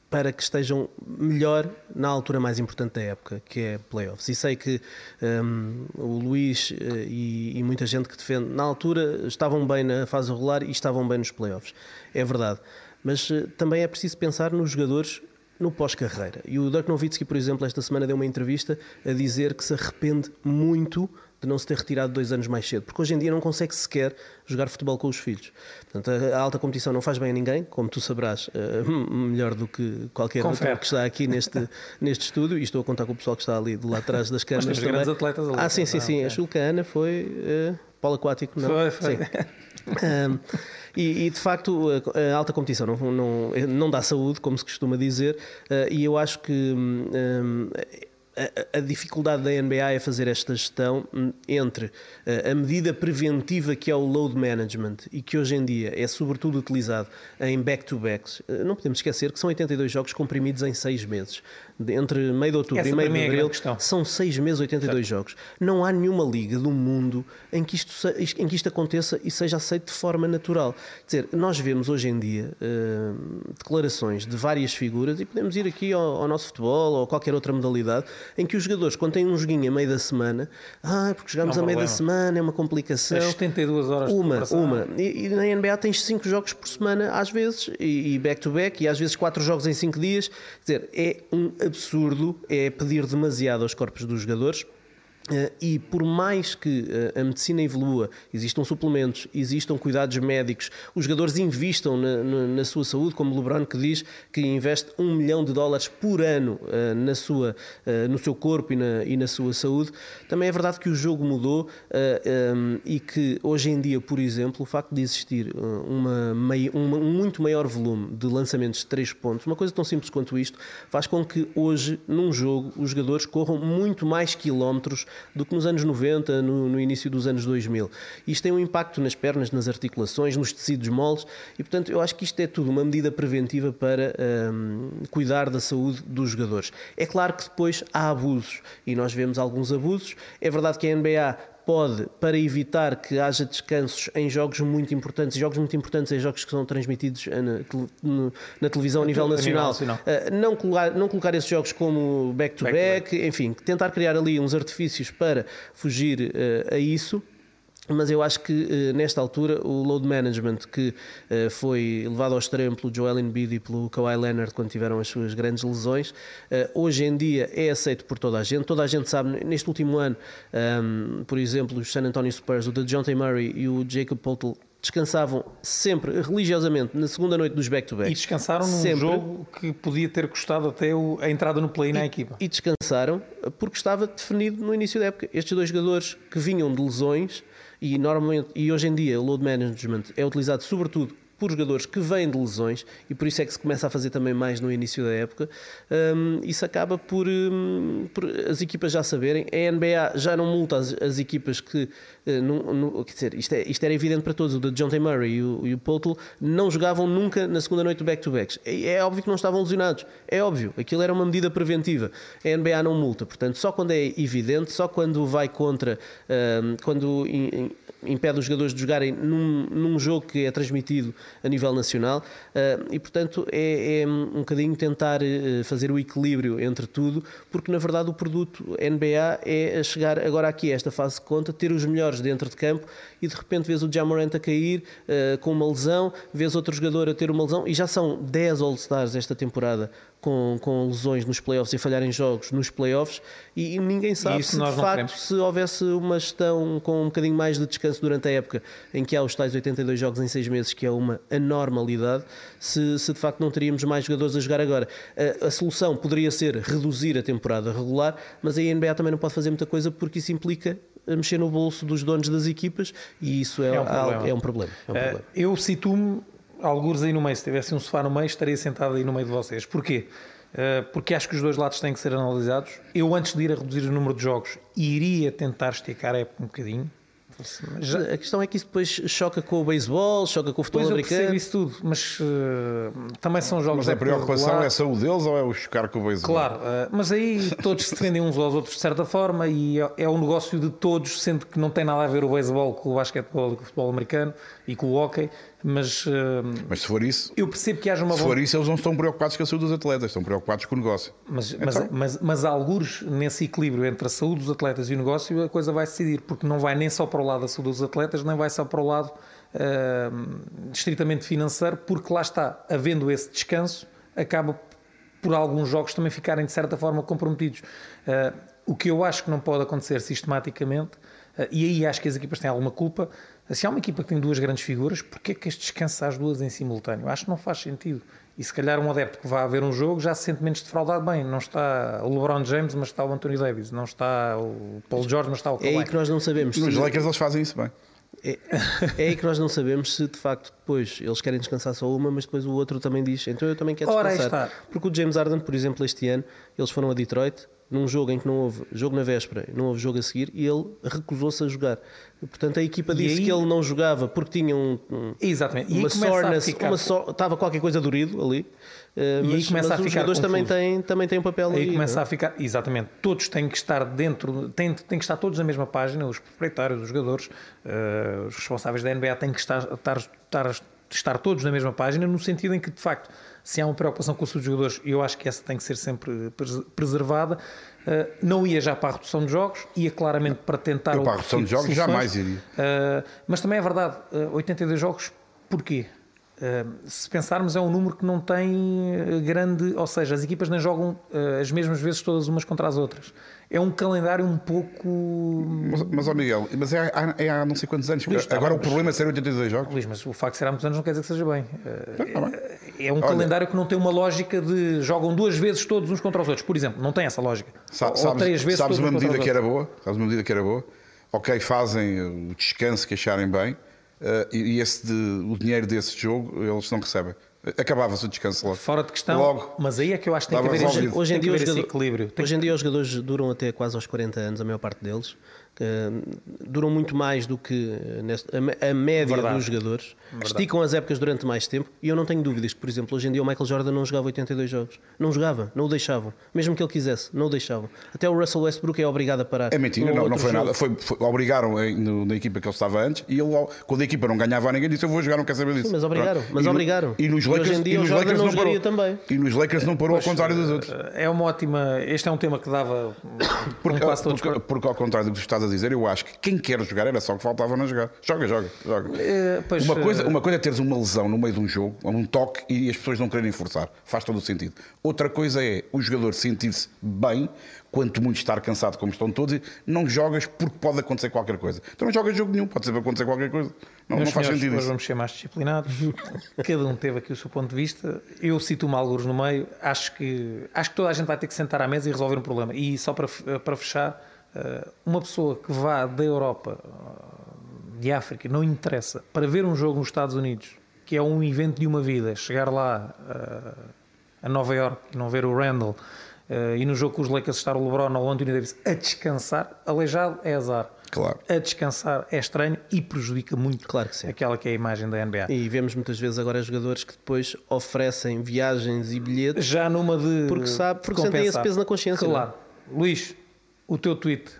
para que estejam melhor na altura mais importante da época, que é playoffs. E sei que um, o Luís eh, e, e, muita gente que defende, na altura estavam bem na fase regular e estavam bem nos playoffs. É verdade. Mas uh, também é preciso pensar nos jogadores no pós-carreira. E o Dirk Nowitzki, por exemplo, esta semana deu uma entrevista a dizer que se arrepende muito de não se ter retirado dois anos mais cedo, porque hoje em dia não consegue sequer jogar futebol com os filhos. Portanto, a alta competição não faz bem a ninguém, como tu sabrás, uh, [laughs] melhor do que qualquer Confere. outro que está aqui neste, [laughs] neste estúdio, e estou a contar com o pessoal que está ali do lado atrás das câmaras. Mas grandes atletas ali. Ah, sim, sim, sim. A Chulca Ana foi uh, polo aquático, não? Foi, foi. [laughs] Sim. um, e, e, de facto a, alta competição não, não, não dá saúde, como se costuma dizer, uh, e eu acho que um, a, a, dificuldade da NBA é fazer esta gestão entre a medida preventiva que é o load management e que hoje em dia é sobretudo utilizado em back-to-backs. Não podemos esquecer que são 82 jogos comprimidos em 6 meses entre meio de outubro Essa e meio de é abril, são seis meses, 82 certo. jogos. Não há nenhuma liga do mundo em que, isto, em que isto aconteça e seja aceito de forma natural. Quer dizer, nós vemos hoje em dia uh, declarações de várias figuras, e podemos ir aqui ao, ao, nosso futebol ou qualquer outra modalidade, em que os jogadores, quando têm um joguinho a meio da semana, ah, porque jogamos a meio da semana, é uma complicação. 72 horas Uma, uma. E, e, na NBA tens 5 jogos por semana, às vezes, e back-to-back, -back, e às vezes 4 jogos em 5 dias. Quer dizer, é um absurdo é pedir demasiado aos corpos dos jogadores Uh, e por mais que uh, a medicina evolua, existam suplementos, existam cuidados médicos, os jogadores investam na, na, na, sua saúde, como LeBron que diz que investe um milhão de dólares por ano uh, na sua, no seu corpo e na, e na sua saúde, também é verdade que o jogo mudou um, e que hoje em dia, por exemplo, o facto de existir uma, um muito maior volume de lançamentos de três pontos, uma coisa tão simples quanto isto, faz com que hoje, num jogo, os jogadores corram muito mais quilómetros do que nos anos 90, no, no, início dos anos 2000. Isto tem um impacto nas pernas, nas articulações, nos tecidos moles e, portanto, eu acho que isto é tudo uma medida preventiva para um, cuidar da saúde dos jogadores. É claro que depois há abusos e nós vemos alguns abusos. É verdade que a NBA pode, para evitar que haja descansos em jogos muito importantes, jogos muito importantes em jogos que são transmitidos eh, na, na televisão a nível nacional, nacional. Uh, não, colocar, não colocar esses jogos como back-to-back, -back, enfim, tentar criar ali uns artifícios para fugir uh, a isso mas eu acho que eh, nesta altura o load management que eh, foi levado ao extremo pelo Joel Embiid e pelo Kawhi Leonard quando tiveram as suas grandes lesões, eh, hoje em dia é aceito por toda a gente. Toda a gente sabe, neste último ano, ehm, por exemplo, os San Antonio Spurs, o DeJounte Murray e o Jacob Poeltl descansavam sempre religiosamente na segunda noite dos back-to-back. E descansaram num sempre. jogo que podia ter custado até a entrada no play na equipa. E descansaram porque estava definido no início da época. Estes dois jogadores que vinham de lesões e normalmente e hoje em dia o load management é utilizado sobretudo por jogadores que vêm de lesões e por isso é que se começa a fazer também mais no início da época. Um, isso acaba por, um, por, as equipas já saberem. A NBA já não multa as, as equipas que. Uh, não, não, quer dizer, isto, é, isto, era evidente para todos. O de John T. Murray e o, e o não jogavam nunca na segunda noite do back-to-backs. É, é, óbvio que não estavam lesionados. É óbvio. Aquilo era uma medida preventiva. A NBA não multa. Portanto, só quando é evidente, só quando vai contra. Um, quando impede os jogadores de jogarem num, num jogo que é transmitido a nível nacional. Uh, e, portanto, é, é, um bocadinho tentar uh, fazer o equilíbrio entre tudo, porque na verdade o produto NBA é chegar agora aqui a esta fase de conta, ter os melhores dentro de campo e de repente vês o Jamorant a cair uh, com uma lesão, vês outro jogador a ter uma lesão e já são 10 All-Stars esta temporada com, com lesões nos playoffs e falhar em jogos nos playoffs e, e ninguém sabe isso se de facto queremos. se houvesse uma gestão com um bocadinho mais de descanso durante a época em que há os tais 82 jogos em 6 meses, que é uma anormalidade, se, se de facto não teríamos mais jogadores a jogar agora. A, a solução poderia ser reduzir a temporada regular, mas a NBA também não pode fazer muita coisa porque isso implica eh, mexer no bolso dos donos das equipas e isso é, É um problema. é um problema. é um Eh, problema. eu situo-me alguns aí no meio. Se tivesse um sofá no meio, estaria sentado aí no meio de vocês. Porquê? Eh, porque acho que os dois lados têm que ser analisados. Eu, antes de ir a reduzir o número de jogos, iria tentar esticar a época um bocadinho. Já, A questão é que isso depois choca com o beisebol, choca com o futebol Pois eu americano. percebo isso tudo, mas eh, também são jogos Mas de a preocupação regular. é a saúde deles ou é o chocar com o beisebol? Claro, eh, mas aí todos se defendem uns aos outros de certa forma e é, é um negócio de todos, sendo que não tem nada a ver o beisebol com o basquetebol e com o futebol americano e com o hóquei, mas eh, Mas se for isso, eu percebo que haja uma se for isso, eles não estão preocupados com a saúde dos atletas, estão preocupados com o negócio. Mas, mas, Então? mas, mas há algures nesse equilíbrio entre a saúde dos atletas e o negócio, a coisa vai se decidir, porque não vai nem só para o lado da saúde dos atletas, nem vai só para o lado ah, estritamente financeiro, porque lá está, havendo esse descanso, acaba por alguns jogos também ficarem de certa forma comprometidos. Ah, o que eu acho que não pode acontecer sistematicamente, ah, e aí acho que as equipas têm alguma culpa, se há uma equipa que tem duas grandes figuras, porquê é que este descansa as duas em simultâneo? Acho que não faz sentido. E se calhar um adepto que vai a ver um jogo já se sente menos defraudado bem. Não está o LeBron James, mas está o Anthony Davis. Não está o Paul George, mas está o É Kawhi. aí que nós não sabemos. Nos se- Lakers eles fazem isso bem. É, é aí que nós não sabemos se de facto depois eles querem descansar só uma, mas depois o outro também diz, então eu também quero Ora, descansar. está. Porque o James Harden, por exemplo, este ano, eles foram a Detroit num jogo em que não houve jogo na véspera, não houve jogo a seguir e ele recusou-se a jogar. Portanto, a equipa E disse aí- que ele não jogava porque tinha um, um- Exatamente. E aí uma começa a soreness, ficar- uma so- estava qualquer coisa dorido ali. eh, E aí mas, começa mas a os ficar jogadores também têm, também têm um papel Aí ali. começa não é? a ficar, exatamente, todos têm que estar dentro, têm, têm que estar todos na mesma página, os proprietários, os jogadores, eh, os responsáveis da NBA têm que estar, estar, estar, estar todos na mesma página, no sentido em que, de facto, se há uma preocupação com os jogadores, eu acho que essa tem que ser sempre pres- preservada. Eh, não ia já para a redução de jogos, ia claramente para tentar. Eu para a redução de tipo jogos soluções. jamais iria. Uh, mas também é verdade, uh, 82 jogos, porquê? Se pensarmos, é um número que não tem grande. Ou seja, as equipas nem jogam as mesmas vezes todas umas contra as outras. É um calendário um pouco. Mas, mas ó Miguel, mas é, há- é há não sei quantos anos. Luís, está Agora bem, o problema é ser 82 jogos. Luís, mas o facto de ser há muitos anos não quer dizer que seja bem. Uh, Tá bem. é um Olha- calendário que não tem uma lógica de jogam duas vezes todos uns contra os outros. Por exemplo, não tem essa lógica. Sa- ou, sabes três vezes sabes todos uma medida que era boa? Sabes uma medida que era boa? Ok, fazem o descanso que acharem bem e e esse de- o dinheiro desse jogo eles não recebem. Acabava-se o descanso logo. Fora de questão, Logo. mas aí é que eu acho que tem que haver, esse- Hoje em dia, jogador- hoje em dia os jogadores duram até quase aos 40 anos, a maior parte deles. Eh, duram muito mais do que eh, neste- a, a média Verdade. dos jogadores. Esticam as épocas durante mais tempo. E eu não tenho dúvidas que, por exemplo, hoje em dia o Michael Jordan não jogava 82 jogos. Não jogava, não o deixavam. Mesmo que ele quisesse, não o deixavam. Até o Russell Westbrook é obrigado a parar. É mentira, Um não, não foi jogo. nada. Foi, foi- obrigaram em- no- na equipa que ele estava antes e ele, quando a equipa não ganhava ninguém, disse: Eu vou jogar, não quer saber disso. Sim, mas obrigaram, Pronto. mas E no- obrigaram. E nos E hoje Lakers, em dia e o nos Jordan Lakers não não parou. jogaria também. E nos Lakers não parou ao contrário dos outros. É uma ótima. Este é um tema que dava Porque, [coughs] quase todos. porque, porque, ao contrário do que tu estás a dizer, eu acho que quem quer jogar era só o que faltava não jogar. Joga, joga, joga. Eh, pois, Uma coisa, eh, uma coisa é teres uma lesão no meio de um jogo, um toque, e as pessoas não quererem forçar. Faz todo o sentido. Outra coisa é o jogador sentir-se bem, quanto muito estar cansado, como estão todos, e não jogas porque pode acontecer qualquer coisa. Então não jogas jogo nenhum, pode sempre acontecer qualquer coisa. Não, Meus não faz senhores, sentido isso. vamos ser mais disciplinados. [laughs] Cada um teve aqui o seu ponto de vista. Eu cito-me alguns no meio. Acho que, acho que toda a gente vai ter que sentar à mesa e resolver um problema. E só para, para fechar, eh, uma pessoa que vá da Europa, eh, de África, não interessa, para ver um jogo nos Estados Unidos, que é um evento de uma vida, chegar lá eh, a Nova York e não ver o Randall. eh, e no jogo com os Lakers estar o LeBron ou o Anthony Davis a descansar, aleijado é azar. Claro. A descansar é estranho e prejudica muito Claro que aquela que é a imagem da NBA. E vemos muitas vezes agora jogadores que depois oferecem viagens e bilhetes Já numa de. Porque sabe- porque sentem esse peso na consciência, Claro. Luís, o teu tweet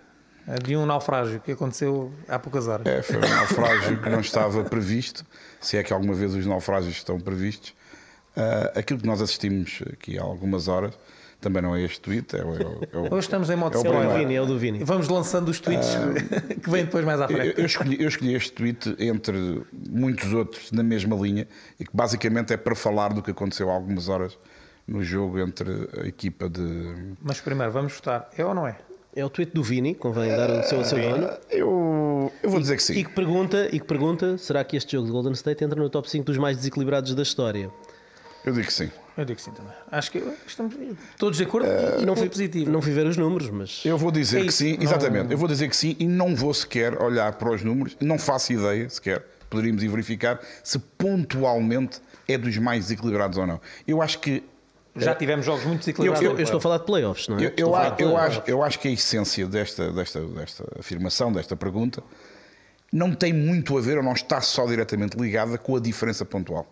eh, de um naufrágio que aconteceu há poucas horas. É, foi um naufrágio que não estava previsto, se é que alguma vez os naufrágios estão previstos. Ah, aquilo que nós assistimos aqui há algumas horas também não é este tweet, é, o- é é Hoje estamos em modo É o É o. Vini, é o do Vini. Vamos lançando os tweets [laughs] que vêm depois mais à Eu, frente. eu escolhi, eu escolhi este tweet entre muitos outros na mesma linha e que basicamente é para falar do que aconteceu há algumas horas no jogo entre a equipa de. Mas primeiro, vamos votar. É ou não é? É o tweet do Vini, convém dar o seu, o seu dono. Eu, eu vou dizer que E sim. que, pergunta, e que pergunta: será que este jogo de Golden State entra no top 5 dos mais desequilibrados da história? Eu digo que sim. Eu digo que sim também. Acho que estamos todos de acordo e não foi positivo. Não fui ver os números, mas. Eu vou dizer É que sim, não- exatamente. Eu vou dizer que sim e não vou sequer olhar para os números, não faço ideia sequer. Poderíamos ir verificar se pontualmente é dos mais desequilibrados ou não. Eu acho que Já tivemos jogos muito desequilibrados. Eu, eu estou a falar de playoffs, não é? Eu, eu, a eu playoffs. acho, eu acho que a essência desta, desta, desta afirmação, desta pergunta, não tem muito a ver ou não está só diretamente ligada com a diferença pontual.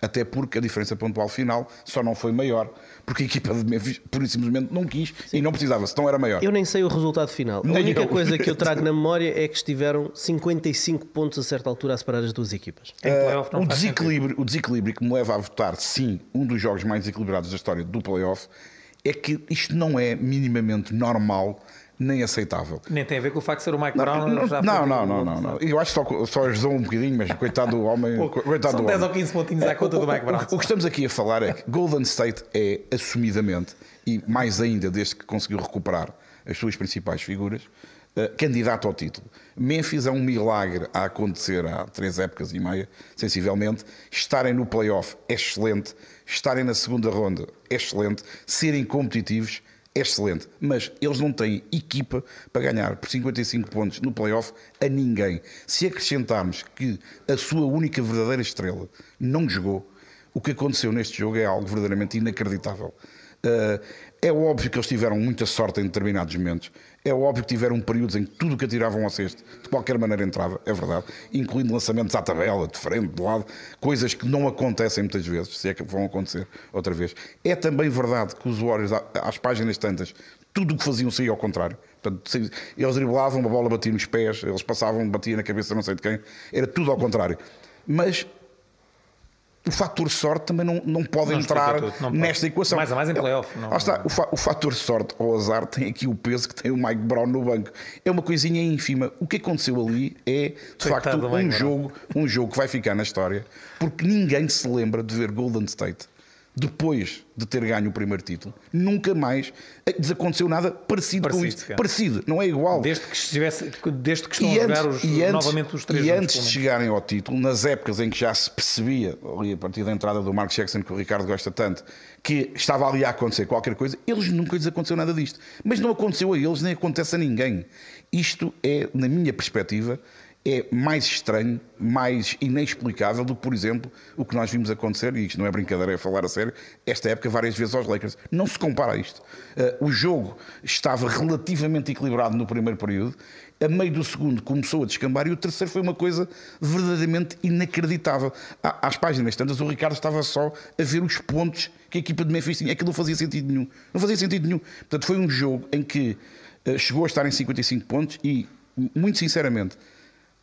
Até porque a diferença pontual final só não foi maior, porque a equipa de Memphis pura e simplesmente não quis e não precisava, senão era maior. Eu nem sei o resultado final. A Nem única eu. coisa que eu trago na [laughs] memória é que estiveram 55 pontos a certa altura a separar as duas equipas. Não o, desequilíbrio, o desequilíbrio que me leva a votar, sim, um dos jogos mais desequilibrados da história do playoff, é que isto não é minimamente normal nem aceitável. Nem tem a ver com o facto de ser o Mike Não, Brown. não, já não, não, não, não, não. Eu acho que só, só ajudou um bocadinho, mas coitado do homem. Coitado São do 10 homem. ou 15 pontinhos à conta do Mike Brown. O, o que estamos aqui a falar é que Golden State é assumidamente, e mais ainda desde que conseguiu recuperar as suas principais figuras, eh, candidato ao título. Memphis é um milagre a acontecer há três épocas e meia, sensivelmente. Estarem no playoff é excelente, estarem na segunda ronda é excelente, serem competitivos é excelente, mas eles não têm equipa para ganhar por 55 pontos no playoff a ninguém. Se acrescentarmos que a sua única verdadeira estrela não jogou, o que aconteceu neste jogo é algo verdadeiramente inacreditável. Uh, é óbvio que eles tiveram muita sorte em determinados momentos. É óbvio que tiveram períodos em que tudo o que atiravam ao cesto de qualquer maneira entrava, é verdade, incluindo lançamentos à tabela, de frente, de lado, coisas que não acontecem muitas vezes, se é que vão acontecer outra vez. É também verdade que os à- às páginas tantas, tudo o que faziam saía ao contrário. Portanto, eles driblavam, a bola batia nos pés, eles passavam, batia na cabeça não sei de quem, era tudo ao contrário. Mas o fator sorte também não, não pode Não entrar tudo, não pode. nesta equação. Mais a mais em playoff, não- está, o, fa- o fator sorte ou azar tem aqui o peso que tem o Mike Brown no banco. É uma coisinha ínfima. O que aconteceu ali é, de Coitado facto, um jogo, um jogo que vai ficar na história, porque ninguém se lembra de ver Golden State depois de ter ganho o primeiro título. Nunca mais lhes aconteceu nada parecido, com Parecido, isto. cara. Parecido, não é igual. Desde que, estivesse, desde que estão E a antes, jogar os, antes- novamente os três e antes de chegarem ao título, nas épocas em que já se percebia, ali a partir da entrada do Mark Jackson, que o Ricardo gosta tanto, que estava ali a acontecer qualquer coisa, eles nunca lhes aconteceu nada disto. Mas não aconteceu a eles, nem acontece a ninguém. Isto é, na minha perspectiva, é mais estranho, mais inexplicável do que, por exemplo, o que nós vimos acontecer, e isto não é brincadeira, é falar a sério, esta época várias vezes aos Lakers. Não se compara a isto. Uh, o jogo estava relativamente equilibrado no primeiro período, a meio do segundo começou a descambar e o terceiro foi uma coisa verdadeiramente inacreditável. Às páginas tantas, o Ricardo estava só a ver os pontos que a equipa de Memphis tinha. Aquilo não fazia sentido nenhum. Não fazia sentido nenhum. Portanto, foi um jogo em que uh, chegou a estar em 55 pontos e, muito sinceramente,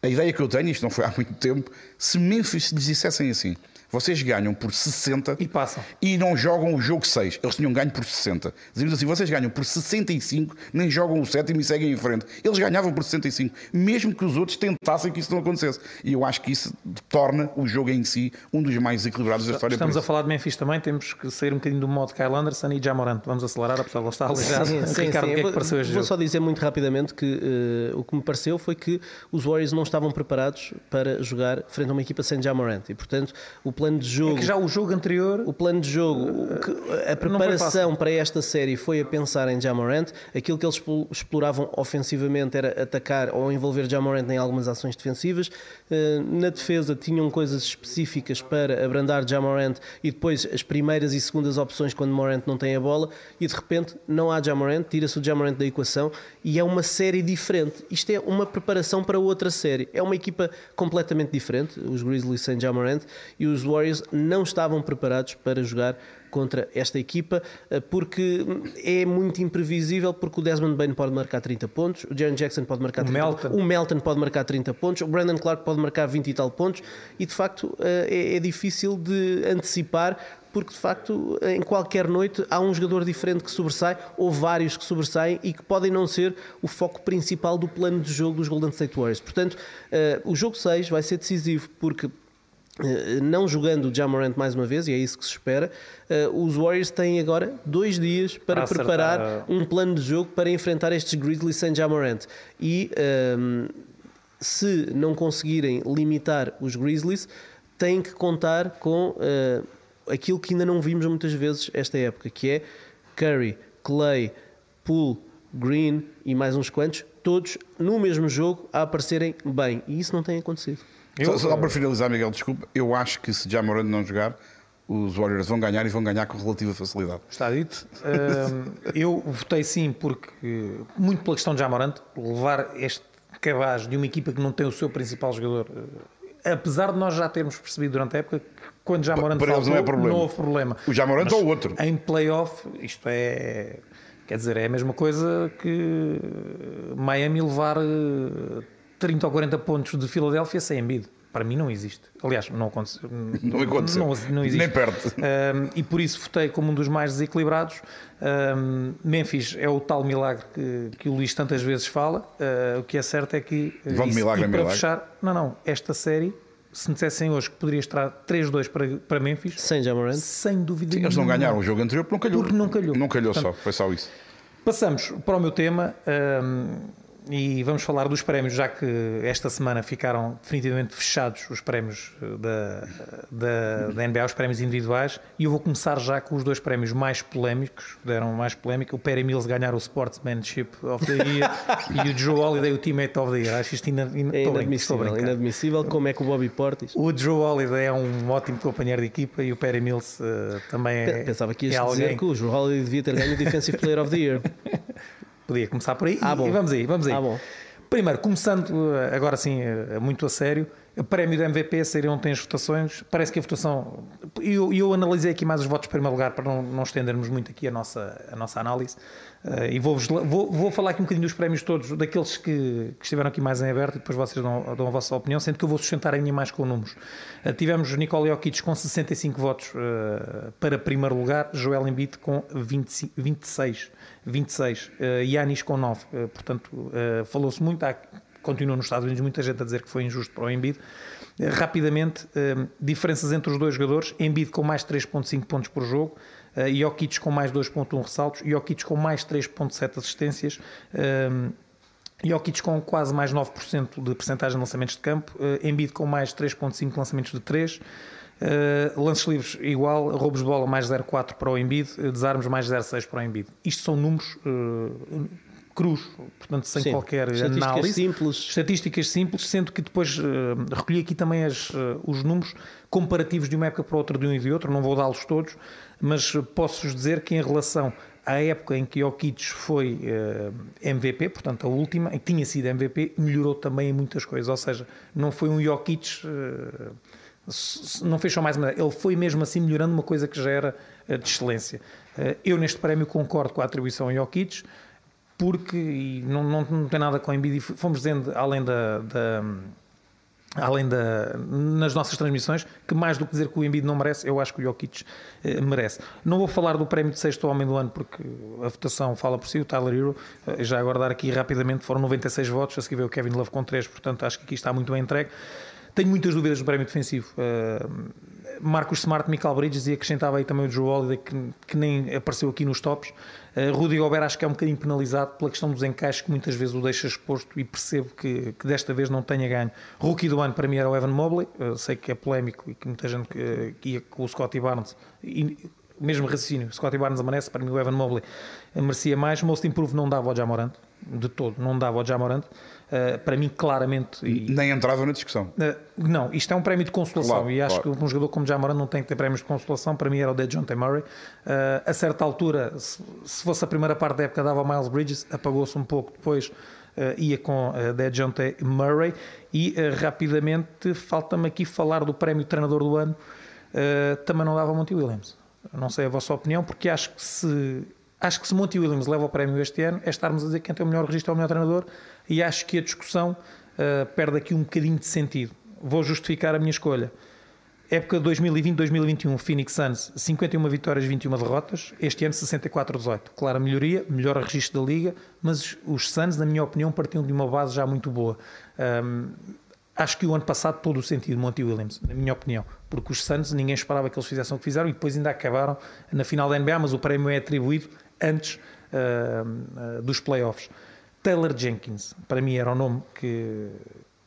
a ideia que eu tenho, isto não foi há muito tempo, se Memphis lhes dissessem assim, vocês ganham por 60 E passam. e não jogam o jogo 6, eles tinham ganho por 60. Dizíamos assim, vocês ganham por 65, nem jogam o sétimo e seguem em frente. Eles ganhavam por 65, mesmo que os outros tentassem que isso não acontecesse. E eu acho que isso torna o jogo em si um dos mais equilibrados da história. Estamos a falar de Memphis também, temos que sair um bocadinho do modo Kyle Anderson e Jamorant. Vamos acelerar, apesar de ele estar aleijado. Sim, [laughs] sim, Ricardo, sim. o que é que pareceu este Vou jogo? só dizer muito rapidamente que eh, o que me pareceu foi que os Warriors não estavam preparados para jogar frente a uma equipa sem Jamorant e, portanto, o plano de jogo. É que já o jogo anterior O plano de jogo, que- a preparação para esta série foi a pensar em Jamorant. Aquilo que eles explo- exploravam ofensivamente era atacar ou envolver Jamorant em algumas ações defensivas. Eh, Na defesa tinham coisas específicas para abrandar Jamorant e depois as primeiras e segundas opções quando Morant não tem a bola e de repente não há Jamorant, tira-se o Jamorant da equação e é uma série diferente. Isto é uma preparação para outra série. É uma equipa completamente diferente, os Grizzlies sem Jamorant e os Warriors não estavam preparados para jogar contra esta equipa eh, porque é muito imprevisível porque o Desmond Bain pode marcar 30 pontos, o Jaren Jackson pode marcar O 30 Melton. o Melton pode marcar 30 pontos, o Brandon Clark pode marcar 20 e tal pontos e de facto eh, é, é difícil de antecipar porque de facto em qualquer noite há um jogador diferente que sobressai ou vários que sobressaem e que podem não ser o foco principal do plano de jogo dos Golden State Warriors. Portanto, eh, o jogo 6 vai ser decisivo porque não jogando o Jamorant mais uma vez, e é isso que se espera, uh, os Warriors têm agora dois dias para, para preparar um plano de jogo para enfrentar estes Grizzlies sem Jamorant. E um, se não conseguirem limitar os Grizzlies, têm que contar com uh, aquilo que ainda não vimos muitas vezes esta época, que é Curry, Clay, Poole, Green e mais uns quantos, todos no mesmo jogo a aparecerem bem. E isso não tem acontecido. Eu, só, só para finalizar, Miguel, desculpa, eu acho que se Jamorant não jogar, os Warriors vão ganhar e vão ganhar com relativa facilidade. Está dito. [laughs] eu votei sim, porque, muito pela questão de Jamorant, levar este cabaz de uma equipa que não tem o seu principal jogador, eh, apesar de nós já termos percebido durante a época que quando Jamorant para faltou, não, é problema. não houve problema. O Jamorant ou o outro. Em playoff, isto é. Quer dizer, é a mesma coisa que Miami levar 30 eh, ou 40 pontos de Filadélfia sem Embiid para mim não existe. Aliás, não aconteceu. [laughs] Não aconteceu. Não, não existe. Nem perto. Um, e por isso votei como um dos mais desequilibrados. Um, Memphis é o tal milagre que, que o Luís tantas vezes fala. Uh, o que é certo é que. Vão de milagre e para milagre. fechar, não, não. Esta série, se me dissessem hoje que poderia estar 3-2 para, para Memphis. Sem Jamoran. Sem dúvida Sim, Eles não ganharam o jogo anterior porque não calhou. Porque não calhou. Não calhou Portanto, só, foi só isso. Passamos para o meu tema. Um, e vamos falar dos prémios, já que esta semana ficaram definitivamente fechados os prémios eh, da, da, da, NBA, os prémios individuais, e eu vou começar já com os dois prémios mais polémicos, deram mais polémica, o Perry Mills ganhar o Sportsmanship of the Year [laughs] e o Joe Holiday o Teammate of the Year. Acho isto ina, ina, é inadmissível, inadmissível, como é que o Bobby Portis... O Joe Holiday é um ótimo companheiro de equipa e o Perry Mills uh, também é Pensava que ias é dizer alguém... que o Joe Holiday devia ter ganho o Defensive Player of the Year. [laughs] Podia começar por aí ah, e, vamos aí, vamos aí. Ah, Primeiro, começando eh, agora sim eh, muito a sério, o prémio do MVP saíram ontem as votações. Parece que a votação. Eu, eu analisei aqui mais os votos em primeiro lugar para não, não estendermos muito aqui a nossa, a nossa análise. Uh, e vou, vou, vou falar aqui um bocadinho dos prémios todos, daqueles que, que estiveram aqui mais em aberto, e depois vocês dão, dão, a vossa opinião, sendo que eu vou sustentar a minha mais com números. Uh, tivemos Nicole Jokic com 65 votos uh, para primeiro lugar, Joel Embiid com 20, 26. 26, Yanis com 9. portanto, falou-se muito. Há, continua nos Estados Unidos muita gente a dizer que foi injusto para o Embiid. Eh, rapidamente, eh, diferenças entre os dois jogadores: Embiid com mais 3,5 pontos por jogo, uh, Jokic com mais 2,1 ressaltos, Jokic com mais 3,7 assistências. Jokic com quase mais 9% de percentagem de lançamentos de campo, Embiid com mais 3.5 lançamentos de 3, uh, lances livres igual, roubos de bola mais 0.4 para o Embiid, desarmes mais 0.6 para o Embiid. Isto são números uh, cruz, portanto sem Sim, qualquer estatísticas análise. Simples. Estatísticas simples, sendo que depois uh, recolhi aqui também as, uh, os números comparativos de uma época para outra de um e de outro, não vou dá-los todos, mas posso-vos dizer que em relação à época em que Jokic foi uh, MVP, portanto a última, em que tinha sido MVP, melhorou também em muitas coisas, ou seja, não foi um Jokic não fez só mais uma, ele foi mesmo assim melhorando uma coisa que já era de excelência. Eu neste prémio concordo com a atribuição a Jokic, porque não, não, não, tem nada com a Embiid, fomos dizendo, além da, da, além da, nas nossas transmissões, que mais do que dizer que o Embiid não merece, eu acho que o Jokic eh, merece. Não vou falar do prémio de sexto homem do ano, porque a votação fala por si, o Tyler Hero, eh, já agora dar aqui rapidamente, foram 96 votos, a seguir veio o Kevin Love com 3, portanto acho que aqui está muito bem entregue. Tenho muitas dúvidas do prémio defensivo. Uh, Marcos Smart, Michael Bridges e acrescentava aí também o Joe Holiday, que, que nem apareceu aqui nos tops. Uh, Rudy Gobert acho que é um bocadinho penalizado pela questão dos encaixes que muitas vezes o deixa exposto e percebo que, que desta vez não tenha ganho. Rookie do ano para mim era o Evan Mobley, uh, sei que é polémico e que muita gente uh, que ia com o Scottie Barnes, e, mesmo raciocínio, Scottie Barnes amanece, para mim o Evan Mobley merecia mais. Most Improve não dava ao Jamorant, de todo, não dava ao Jamorant. Uh, para mim, claramente. E, Nem entrava na discussão. Uh, não, isto é um prémio de consolação claro, e acho claro. que um jogador como Jamoran não tem que ter prémios de consolação. Para mim, era o de John T. Murray. Uh, a certa altura, se, se, fosse a primeira parte da época, dava Miles Bridges, apagou-se um pouco depois. ia com uh, T. Murray e rapidamente falta-me aqui falar do prémio treinador do ano também não dava Monty Williams não sei a vossa opinião porque acho que se acho que se Monty Williams leva o prémio este ano é estarmos a dizer que quem tem o melhor registro é o melhor treinador e acho que a discussão uh, perde aqui um bocadinho de sentido. Vou justificar a minha escolha. Época 2020-2021, Phoenix Suns, 51 vitórias, 21 derrotas. Este ano, 64-18. Clara melhoria, melhor registro da liga, mas os Suns, na minha opinião, partiam de uma base já muito boa. Um, acho que o ano passado todo o sentido Monty Williams, na minha opinião, porque os Suns ninguém esperava que eles fizessem o que fizeram e depois ainda acabaram na final da NBA, mas o prémio é atribuído antes uh, uh, dos playoffs. Taylor Jenkins, para mim era o nome que,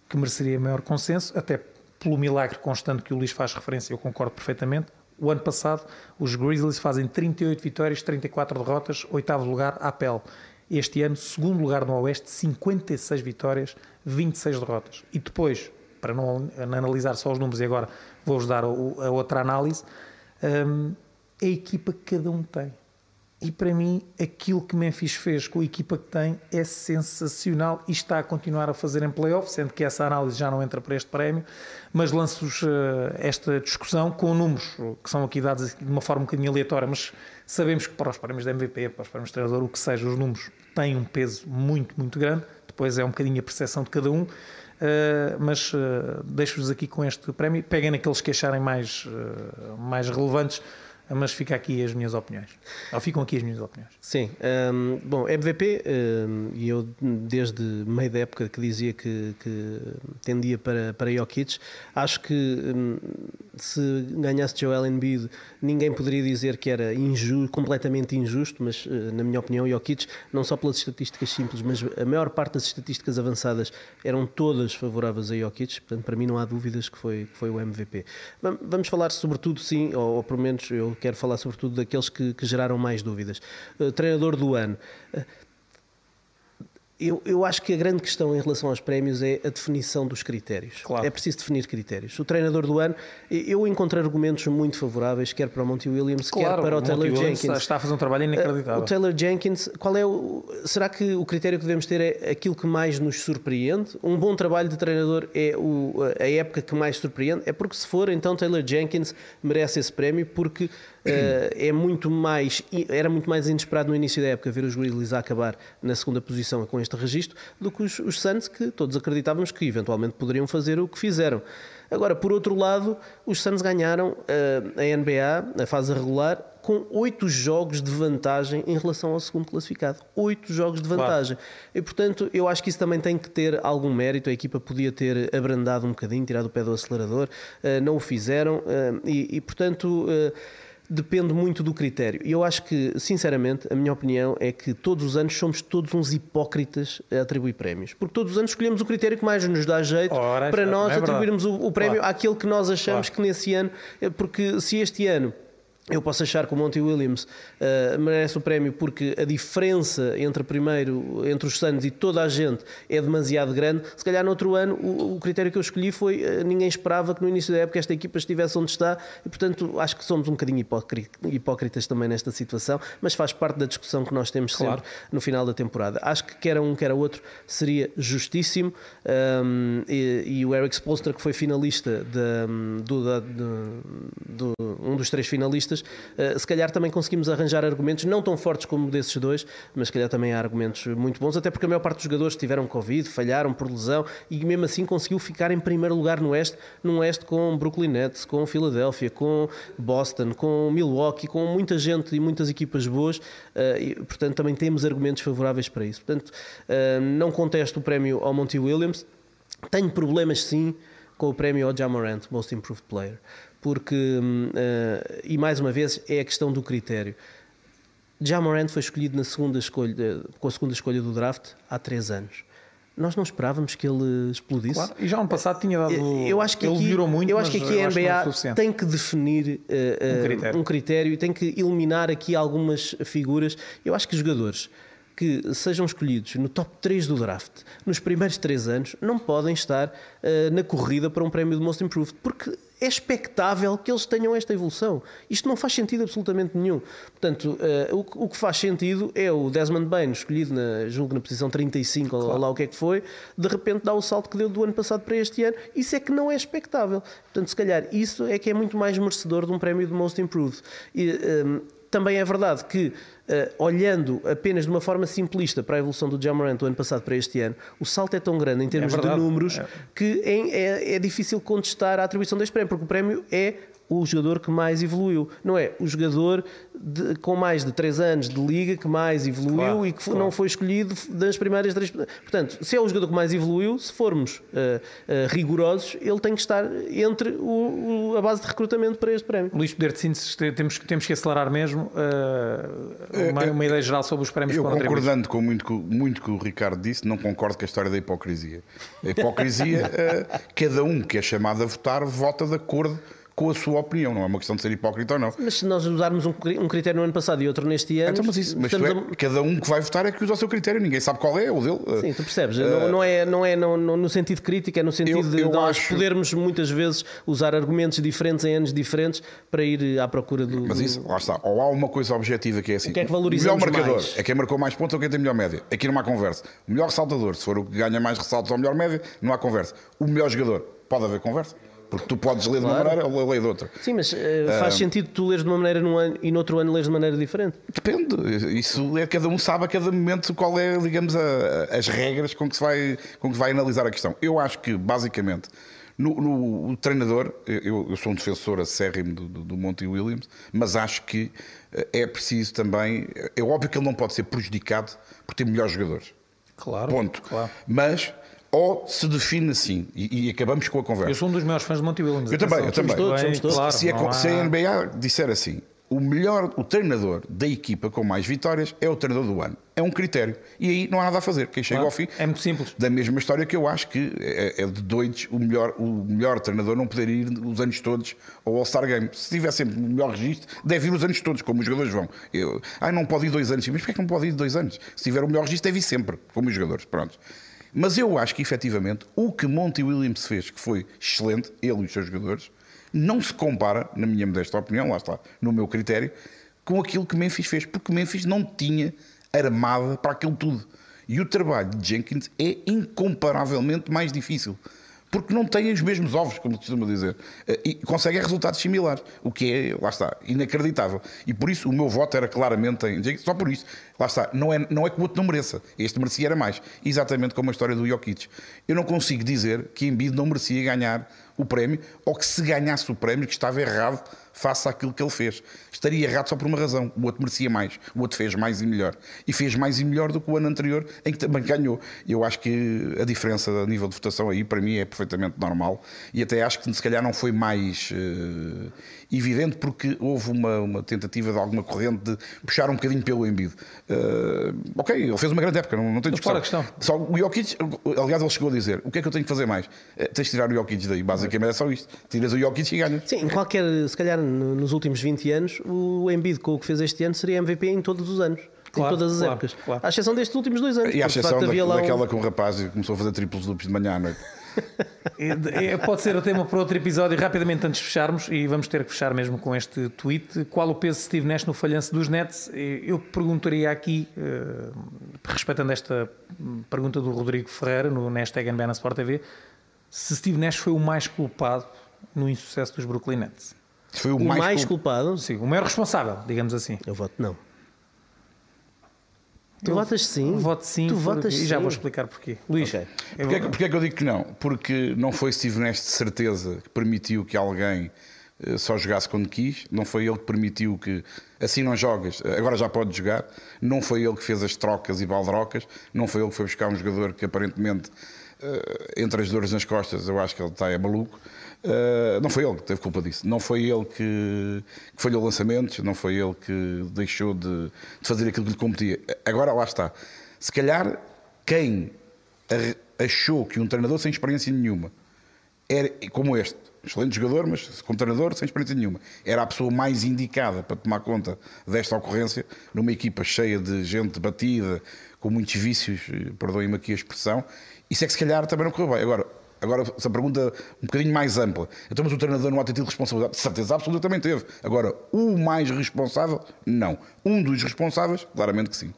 que mereceria maior consenso, até pelo milagre constante que o Luís faz referência, eu concordo perfeitamente. O ano passado, os Grizzlies fazem 38 vitórias, 34 derrotas, oitavo lugar à pele. Este ano, segundo lugar no Oeste, 56 vitórias, 26 derrotas. E depois, para não analisar só os números, e agora vou-vos dar a outra análise, hum, a equipa que cada um tem. E para mim, aquilo que Memphis fez com a equipa que tem é sensacional e está a continuar a fazer em playoff, sendo que essa análise já não entra para este prémio, mas lanço-vos uh, esta discussão com números que são aqui dados de uma forma um bocadinho aleatória, mas sabemos que para os prémios de MVP, para os prémios de treinador, o que seja, os números têm um peso muito, muito grande, depois é um bocadinho a percepção de cada um. Uh, mas uh, deixo-vos aqui com este prémio. Peguem naqueles que acharem mais, mais relevantes mas fica aqui as minhas opiniões. Ou ficam aqui as minhas opiniões. Sim. Um, bom, MVP, um, e eu desde meio da época que dizia que, que tendia para, para Jokic, acho que um, se ganhasse Joel Embiid, ninguém poderia dizer que era injusto, completamente injusto, mas uh, na minha opinião, Jokic, não só pelas estatísticas simples, mas a maior parte das estatísticas avançadas eram todas favoráveis a Jokic, portanto, para mim não há dúvidas que foi, que foi o MVP. Vamos falar sobretudo, sim, ou, ou pelo menos eu quero falar sobretudo daqueles que, que geraram mais dúvidas. Uh, treinador do ano. Uh, eu, eu, acho que a grande questão em relação aos prémios é a definição dos critérios. Claro. É preciso definir critérios. O treinador do ano, eu encontrei argumentos muito favoráveis, quer para o Monty Williams, claro, quer para o, o Taylor Jenkins. Está a fazer um trabalho inacreditável. O Taylor Jenkins, qual é o. Será que o critério que devemos ter é aquilo que mais nos surpreende? Um bom trabalho de treinador é o, a época que mais surpreende? É porque se for, então Taylor Jenkins merece esse prémio, porque é muito mais, era muito mais inesperado no início da época ver os Grizzlies a acabar na segunda posição com este registro do que os, os Suns, que todos acreditávamos que eventualmente poderiam fazer o que fizeram. Agora, por outro lado, os Suns ganharam uh, a NBA, a fase regular, com oito jogos de vantagem em relação ao segundo classificado. Oito jogos de vantagem. Claro. E, portanto, eu acho que isso também tem que ter algum mérito. A equipa podia ter abrandado um bocadinho, tirado o pé do acelerador, uh, não o fizeram, e, portanto depende muito do critério. E eu acho que, sinceramente, a minha opinião é que todos os anos somos todos uns hipócritas a atribuir prémios. Porque todos os anos escolhemos o critério que mais nos dá jeito Ora, para nós é atribuirmos o, o, prémio claro. àquele que nós achamos claro. que nesse ano. Eh, porque se este ano eu posso achar que o Monty Williams uh, merece o prémio porque a diferença entre primeiro, entre os Suns e toda a gente é demasiado grande. Se calhar no outro ano o, o critério que eu escolhi foi uh, ninguém esperava que no início da época esta equipa estivesse onde está e portanto acho que somos um bocadinho hipócritas também nesta situação, mas faz parte da discussão que nós temos claro. sempre no final da temporada. Acho que quer um quer outro seria justíssimo um, e, e, o Eric Spolstra que foi finalista de, do, de, de, de um dos três finalistas uh, se calhar também conseguimos arranjar argumentos não tão fortes como desses dois, mas se calhar também há argumentos muito bons, até porque a maior parte dos jogadores tiveram Covid, falharam por lesão e mesmo assim conseguiu ficar em primeiro lugar no Oeste, no Oeste com Brooklyn Nets, com Philadelphia, com Boston, com Milwaukee, com muita gente e muitas equipas boas, uh, e, portanto também temos argumentos favoráveis para isso. Portanto, uh, não contesto o prémio ao Monty Williams, tenho problemas sim com o prémio ao Jamorant, Most Improved Player porque, uh, e mais uma vez, é a questão do critério. Jamorant foi escolhido na segunda escolha, com a segunda escolha do draft há três anos. Nós não esperávamos que ele explodisse. Claro, e já no passado tinha dado. Eu acho que ele aqui, muito. Eu acho que aqui a NBA que tem que definir uh, um, critério. um critério e tem que eliminar aqui algumas figuras. Eu acho que jogadores que sejam escolhidos no top 3 do draft nos primeiros 3 anos não podem estar uh, na corrida para um prémio de Most Improved, porque é expectável que eles tenham esta evolução. Isto não faz sentido absolutamente nenhum. Portanto, uh, o, o, que faz sentido é o Desmond Bain, escolhido na, julgo na posição 35, claro. ou lá o que é que foi, de repente dá o salto que deu do ano passado para este ano. Isso é que não é expectável. Portanto, se calhar, isso é que é muito mais merecedor de um prémio de Most Improved. E, um, ehm, também é verdade que, uh, olhando apenas de uma forma simplista para a evolução do Jamorant do ano passado para este ano, o salto é tão grande em termos é de números é. que é, é, é, difícil contestar a atribuição deste prémio, porque o prémio é o jogador que mais evoluiu. Não é o jogador de- com mais de 3 anos de liga que mais evoluiu Claro, e que claro. não foi escolhido das primeiras três. Portanto, se é o jogador que mais evoluiu, se formos eh, eh, rigorosos, ele tem que estar entre o- o- a base de recrutamento para este prémio. Luís, poder de síntese, te- temos, que- temos que acelerar mesmo. eh, uma, uma ideia geral sobre os prémios Eu atribuídos. concordando com muito, muito que o Ricardo disse, não concordo com a história da hipocrisia. A hipocrisia, [laughs] cada um que é chamado a votar, vota de acordo com a sua opinião. Não é uma questão de ser hipócrita ou não. Mas se nós usarmos um, um critério no ano passado e outro neste ano, Então, mas isso, mas é- a- cada um que vai votar é que usa o seu critério, ninguém sabe qual é o dele. Sim, tu percebes? não, não é, não é no, sentido crítico, é no sentido Eu- de eu nós acho- podermos muitas vezes usar argumentos diferentes em anos diferentes para ir à procura do. Mas isso, lá está. Ou há uma coisa objetiva que é assim: O que é que o melhor valorizamos marcador mais? é quem marcou mais pontos ou quem tem melhor média. Aqui não há conversa. O melhor ressaltador, se for o que ganha mais ressaltos ou melhor média, não há conversa. O melhor jogador, pode haver conversa. Porque tu podes ler de uma Claro. maneira ou ler de outra. Sim, mas eh, faz sentido tu leres de uma maneira num ano e no outro ano leres de maneira diferente. Depende, isso é cada um sabe a cada momento qual é, digamos, a- as regras com que se vai, com que se vai analisar a questão. Eu acho que, basicamente, no, no- o treinador, eu, eu sou um defensor acérrimo do, do, do Monty Williams, mas acho que eh, é preciso também. É óbvio que ele não pode ser prejudicado por ter melhores jogadores. Claro. Ponto. claro. Mas, ou se define assim, e, e acabamos com a conversa. Eu sou um dos maiores fãs de Monty Williams. Eu também, eu também. todos, somos todos. Claro, se, a, se a NBA disser assim, o melhor, o treinador da equipa com mais vitórias é o treinador do ano. É um critério. E aí não há nada a fazer. Quem chega Claro, ao fim. é muito simples. Da mesma história que eu acho que é, é de doidos o melhor, o melhor treinador não poder ir os anos todos ao All-Star Game. Se tiver sempre o melhor registro, deve ir os anos todos, como os jogadores vão. Eu, ah, não pode ir dois anos. Mas porquê é que não pode ir dois anos? Se tiver o melhor registro, deve ir sempre, como os jogadores. Pronto. Mas eu acho que, efetivamente, o que Monty Williams fez, que foi excelente, ele e os seus jogadores, não se compara, na minha modesta opinião, lá está, no meu critério, com aquilo que Memphis fez, porque Memphis não tinha armada para aquilo tudo. E o trabalho de Jenkins é incomparavelmente mais difícil. Porque não tem os mesmos ovos, como costuma dizer. Eh, E consegue resultados similares. O que é, lá está, inacreditável. E por isso o meu voto era claramente em. Só por isto. Lá está. Não é, não é que o outro não mereça. Este merecia era mais. Exatamente como a história do Jokic. Eu não consigo dizer que Embiid não merecia ganhar o prémio ou que se ganhasse o prémio que estava errado face àquilo que ele fez. Estaria errado só por uma razão. O outro merecia mais. O outro fez mais e melhor. E fez mais e melhor do que o ano anterior, em que também ganhou. Eu acho que a diferença a nível de votação aí, para mim, é perfeitamente normal. E até acho que se calhar não foi mais eh, evidente, porque houve uma, uma tentativa de alguma corrente de puxar um bocadinho pelo Embiid. Eh, ok, ele fez uma grande época, não, não tem discussão. fora a questão. Só o Jokic, aliás, ele chegou a dizer: o que é que eu tenho que fazer mais? Eh, tens de tirar o Jokic daí. Basicamente é só isto. Tiras o Jokic e ganhas. Sim, em qualquer, se calhar no- nos últimos 20 anos, o Embiid com o que fez este ano seria MVP em todos os anos. Claro, em todas as claro, épocas. claro. À exceção destes últimos dois anos. E à exceção facto, da, havia lá um- daquela que um rapaz começou a fazer triplos duplos de manhã à noite. [laughs] É, é, Pode ser o tema para outro episódio. Rapidamente, antes de fecharmos, e vamos ter que fechar mesmo com este tweet: qual o peso de Steve Nash no falhanço dos Nets? Eu perguntaria aqui, eh, respeitando esta pergunta do Rodrigo Ferreira no hashtag NBA na Sport TV, se Steve Nash foi o mais culpado no insucesso dos Brooklyn Nets. Foi o, o mais, mais, cul- culpado. Sim, o maior responsável, digamos assim. Eu voto não. Tu Eu votas sim. Voto sim, Tu votas e já sim. vou explicar porquê. Luís, Ok. eu Porquê, é que- porquê é que eu digo que não? Porque não foi Steve Nash de certeza que permitiu que alguém eh, só jogasse quando quis, não foi ele que permitiu que assim não jogas, eh, agora já pode jogar, não foi ele que fez as trocas e baldrocas, não foi ele que foi buscar um jogador que aparentemente eh, entre as dores nas costas eu acho que ele está é maluco. Eh, não foi ele que teve culpa disso, não foi ele que, que falhou lançamentos, não foi ele que deixou de, de fazer aquilo que lhe competia. Agora lá está. Se calhar quem achou que um treinador sem experiência nenhuma era como este, excelente jogador, mas como treinador sem experiência nenhuma, era a pessoa mais indicada para tomar conta desta ocorrência numa equipa cheia de gente batida, com muitos vícios, eh, perdoem-me aqui a expressão, isso é que se calhar também não correu bem. Agora, agora essa pergunta um bocadinho mais ampla. Então, mas o treinador não há tido responsabilidade? De certeza absoluta também teve. Agora, o mais responsável? Não. Um dos responsáveis? Claramente que sim.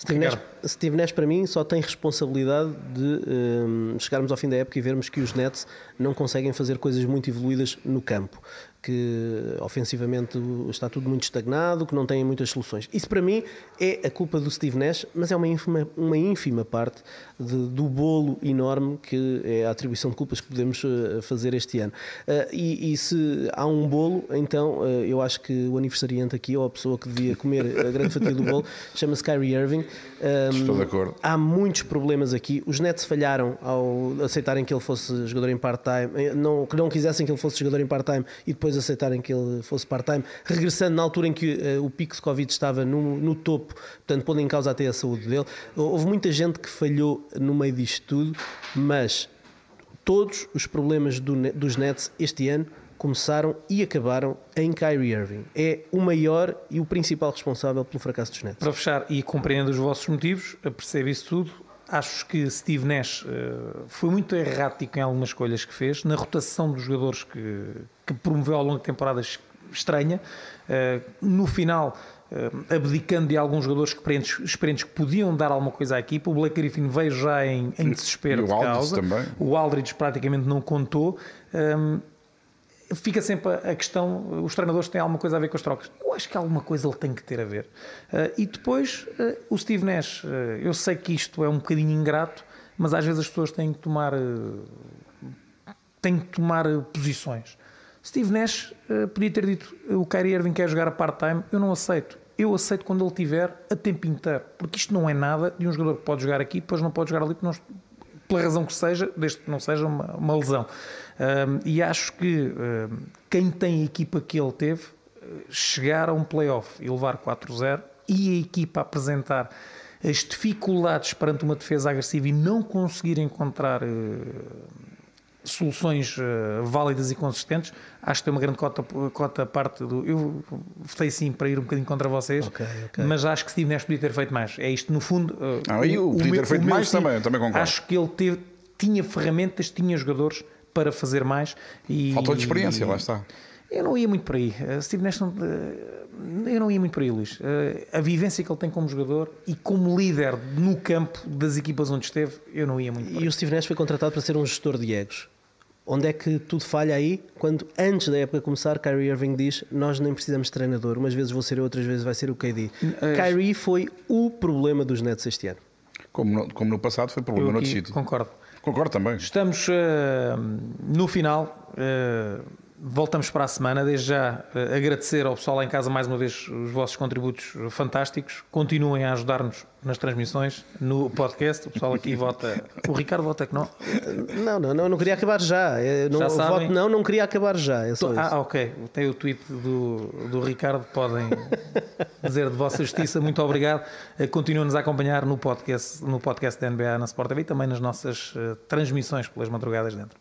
Steve Nash. Steve Nash, para mim, só tem responsabilidade de hum, chegarmos ao fim da época e vermos que os Nets não conseguem fazer coisas muito evoluídas no campo. Que ofensivamente está tudo muito estagnado, que não têm muitas soluções. Isso para mim é a culpa do Steve Nash, mas é uma ínfima, uma ínfima parte de, do bolo enorme que é a atribuição de culpas que podemos eh, fazer este ano. Uh, e, e, se há um bolo, então uh, eu acho que o aniversariante aqui, ou a pessoa que devia comer a grande fatia do bolo, [laughs] chama-se Kyrie Irving. Um, Estou de acordo. Há muitos problemas aqui. Os Nets falharam ao aceitarem que ele fosse jogador em part-time, não, que não quisessem que ele fosse jogador em part-time e depois depois aceitarem que ele fosse part-time, regressando na altura em que uh, o pico de Covid estava no, no topo, portanto, pondo em causa até a saúde dele. Houve muita gente que falhou no meio disto tudo, mas todos os problemas do, dos Nets este ano começaram e acabaram em Kyrie Irving. É o maior e o principal responsável pelo fracasso dos Nets. Para fechar, e compreendo os vossos motivos, percebo isso tudo, acho que Steve Nash uh, foi muito errático em algumas escolhas que fez, na rotação dos jogadores que, que promoveu ao longo de temporadas estranha. Uh, no final, uh, abdicando de alguns jogadores experientes, experientes, que podiam dar alguma coisa à equipa. O Blake Griffin veio já em, em desespero e o de causa. Também. O Aldridge praticamente não contou. Um, fica sempre a questão, os treinadores têm alguma coisa a ver com as trocas. Eu acho que alguma coisa ele tem que ter a ver. Uh, e depois, uh, o Steve Nash, uh, eu sei que isto é um bocadinho ingrato, mas às vezes as pessoas têm que tomar, têm que tomar posições. Steve Nash podia ter dito, o Kyrie Irving quer jogar a part-time, eu não aceito. Eu aceito quando ele tiver a tempo inteiro, porque isto não é nada de um jogador que pode jogar aqui, depois não pode jogar ali, não, pela razão que seja, desde que não seja uma, uma lesão. E acho que quem tem a equipa que ele teve, chegar a um playoff e levar 4-0 e a equipa apresentar as dificuldades perante uma defesa agressiva e não conseguir encontrar uh, soluções uh, válidas e consistentes, acho que tem uma grande cota, cota parte do. Eu votei sim para ir um bocadinho contra vocês, okay, okay. mas acho que Steve Nash podia ter feito mais. É isto, no fundo. Uh, ah, eu podia ter feito mais também, também concordo. Acho que ele teve, tinha ferramentas, tinha jogadores para fazer mais. E, Faltou de experiência, lá está. Eu não ia muito por aí. Uh, Steve Nash não, eu não ia muito por aí, Luís. A vivência que ele tem como jogador e como líder no campo das equipas onde esteve, eu não ia muito por aí. E o Steve Nash foi contratado para ser um gestor de egos. Onde é que tudo falha aí? Quando antes da época começar, Kyrie Irving diz: Nós nem precisamos de treinador, umas vezes vou ser eu, outras vezes vai ser o KD. É... Kyrie foi o problema dos Nets este ano. Como no, como no passado foi problema no outro sítio. Concordo. Concordo também. Estamos uh, no final. Uh, voltamos para a semana. Desde já uh, agradecer ao pessoal lá em casa mais uma vez os vossos contributos fantásticos. Continuem a ajudar-nos nas transmissões, no podcast. O pessoal aqui vota. O Ricardo vota que não. Não, não, não, não queria acabar já. não, já voto não, não queria acabar já. É ah, ok. Tem o tweet do, do Ricardo. Podem [laughs] dizer de vossa justiça. Muito obrigado. Eh, continuem-nos a acompanhar no podcast, no podcast da NBA na Sport TV e também nas nossas uh, transmissões pelas madrugadas dentro.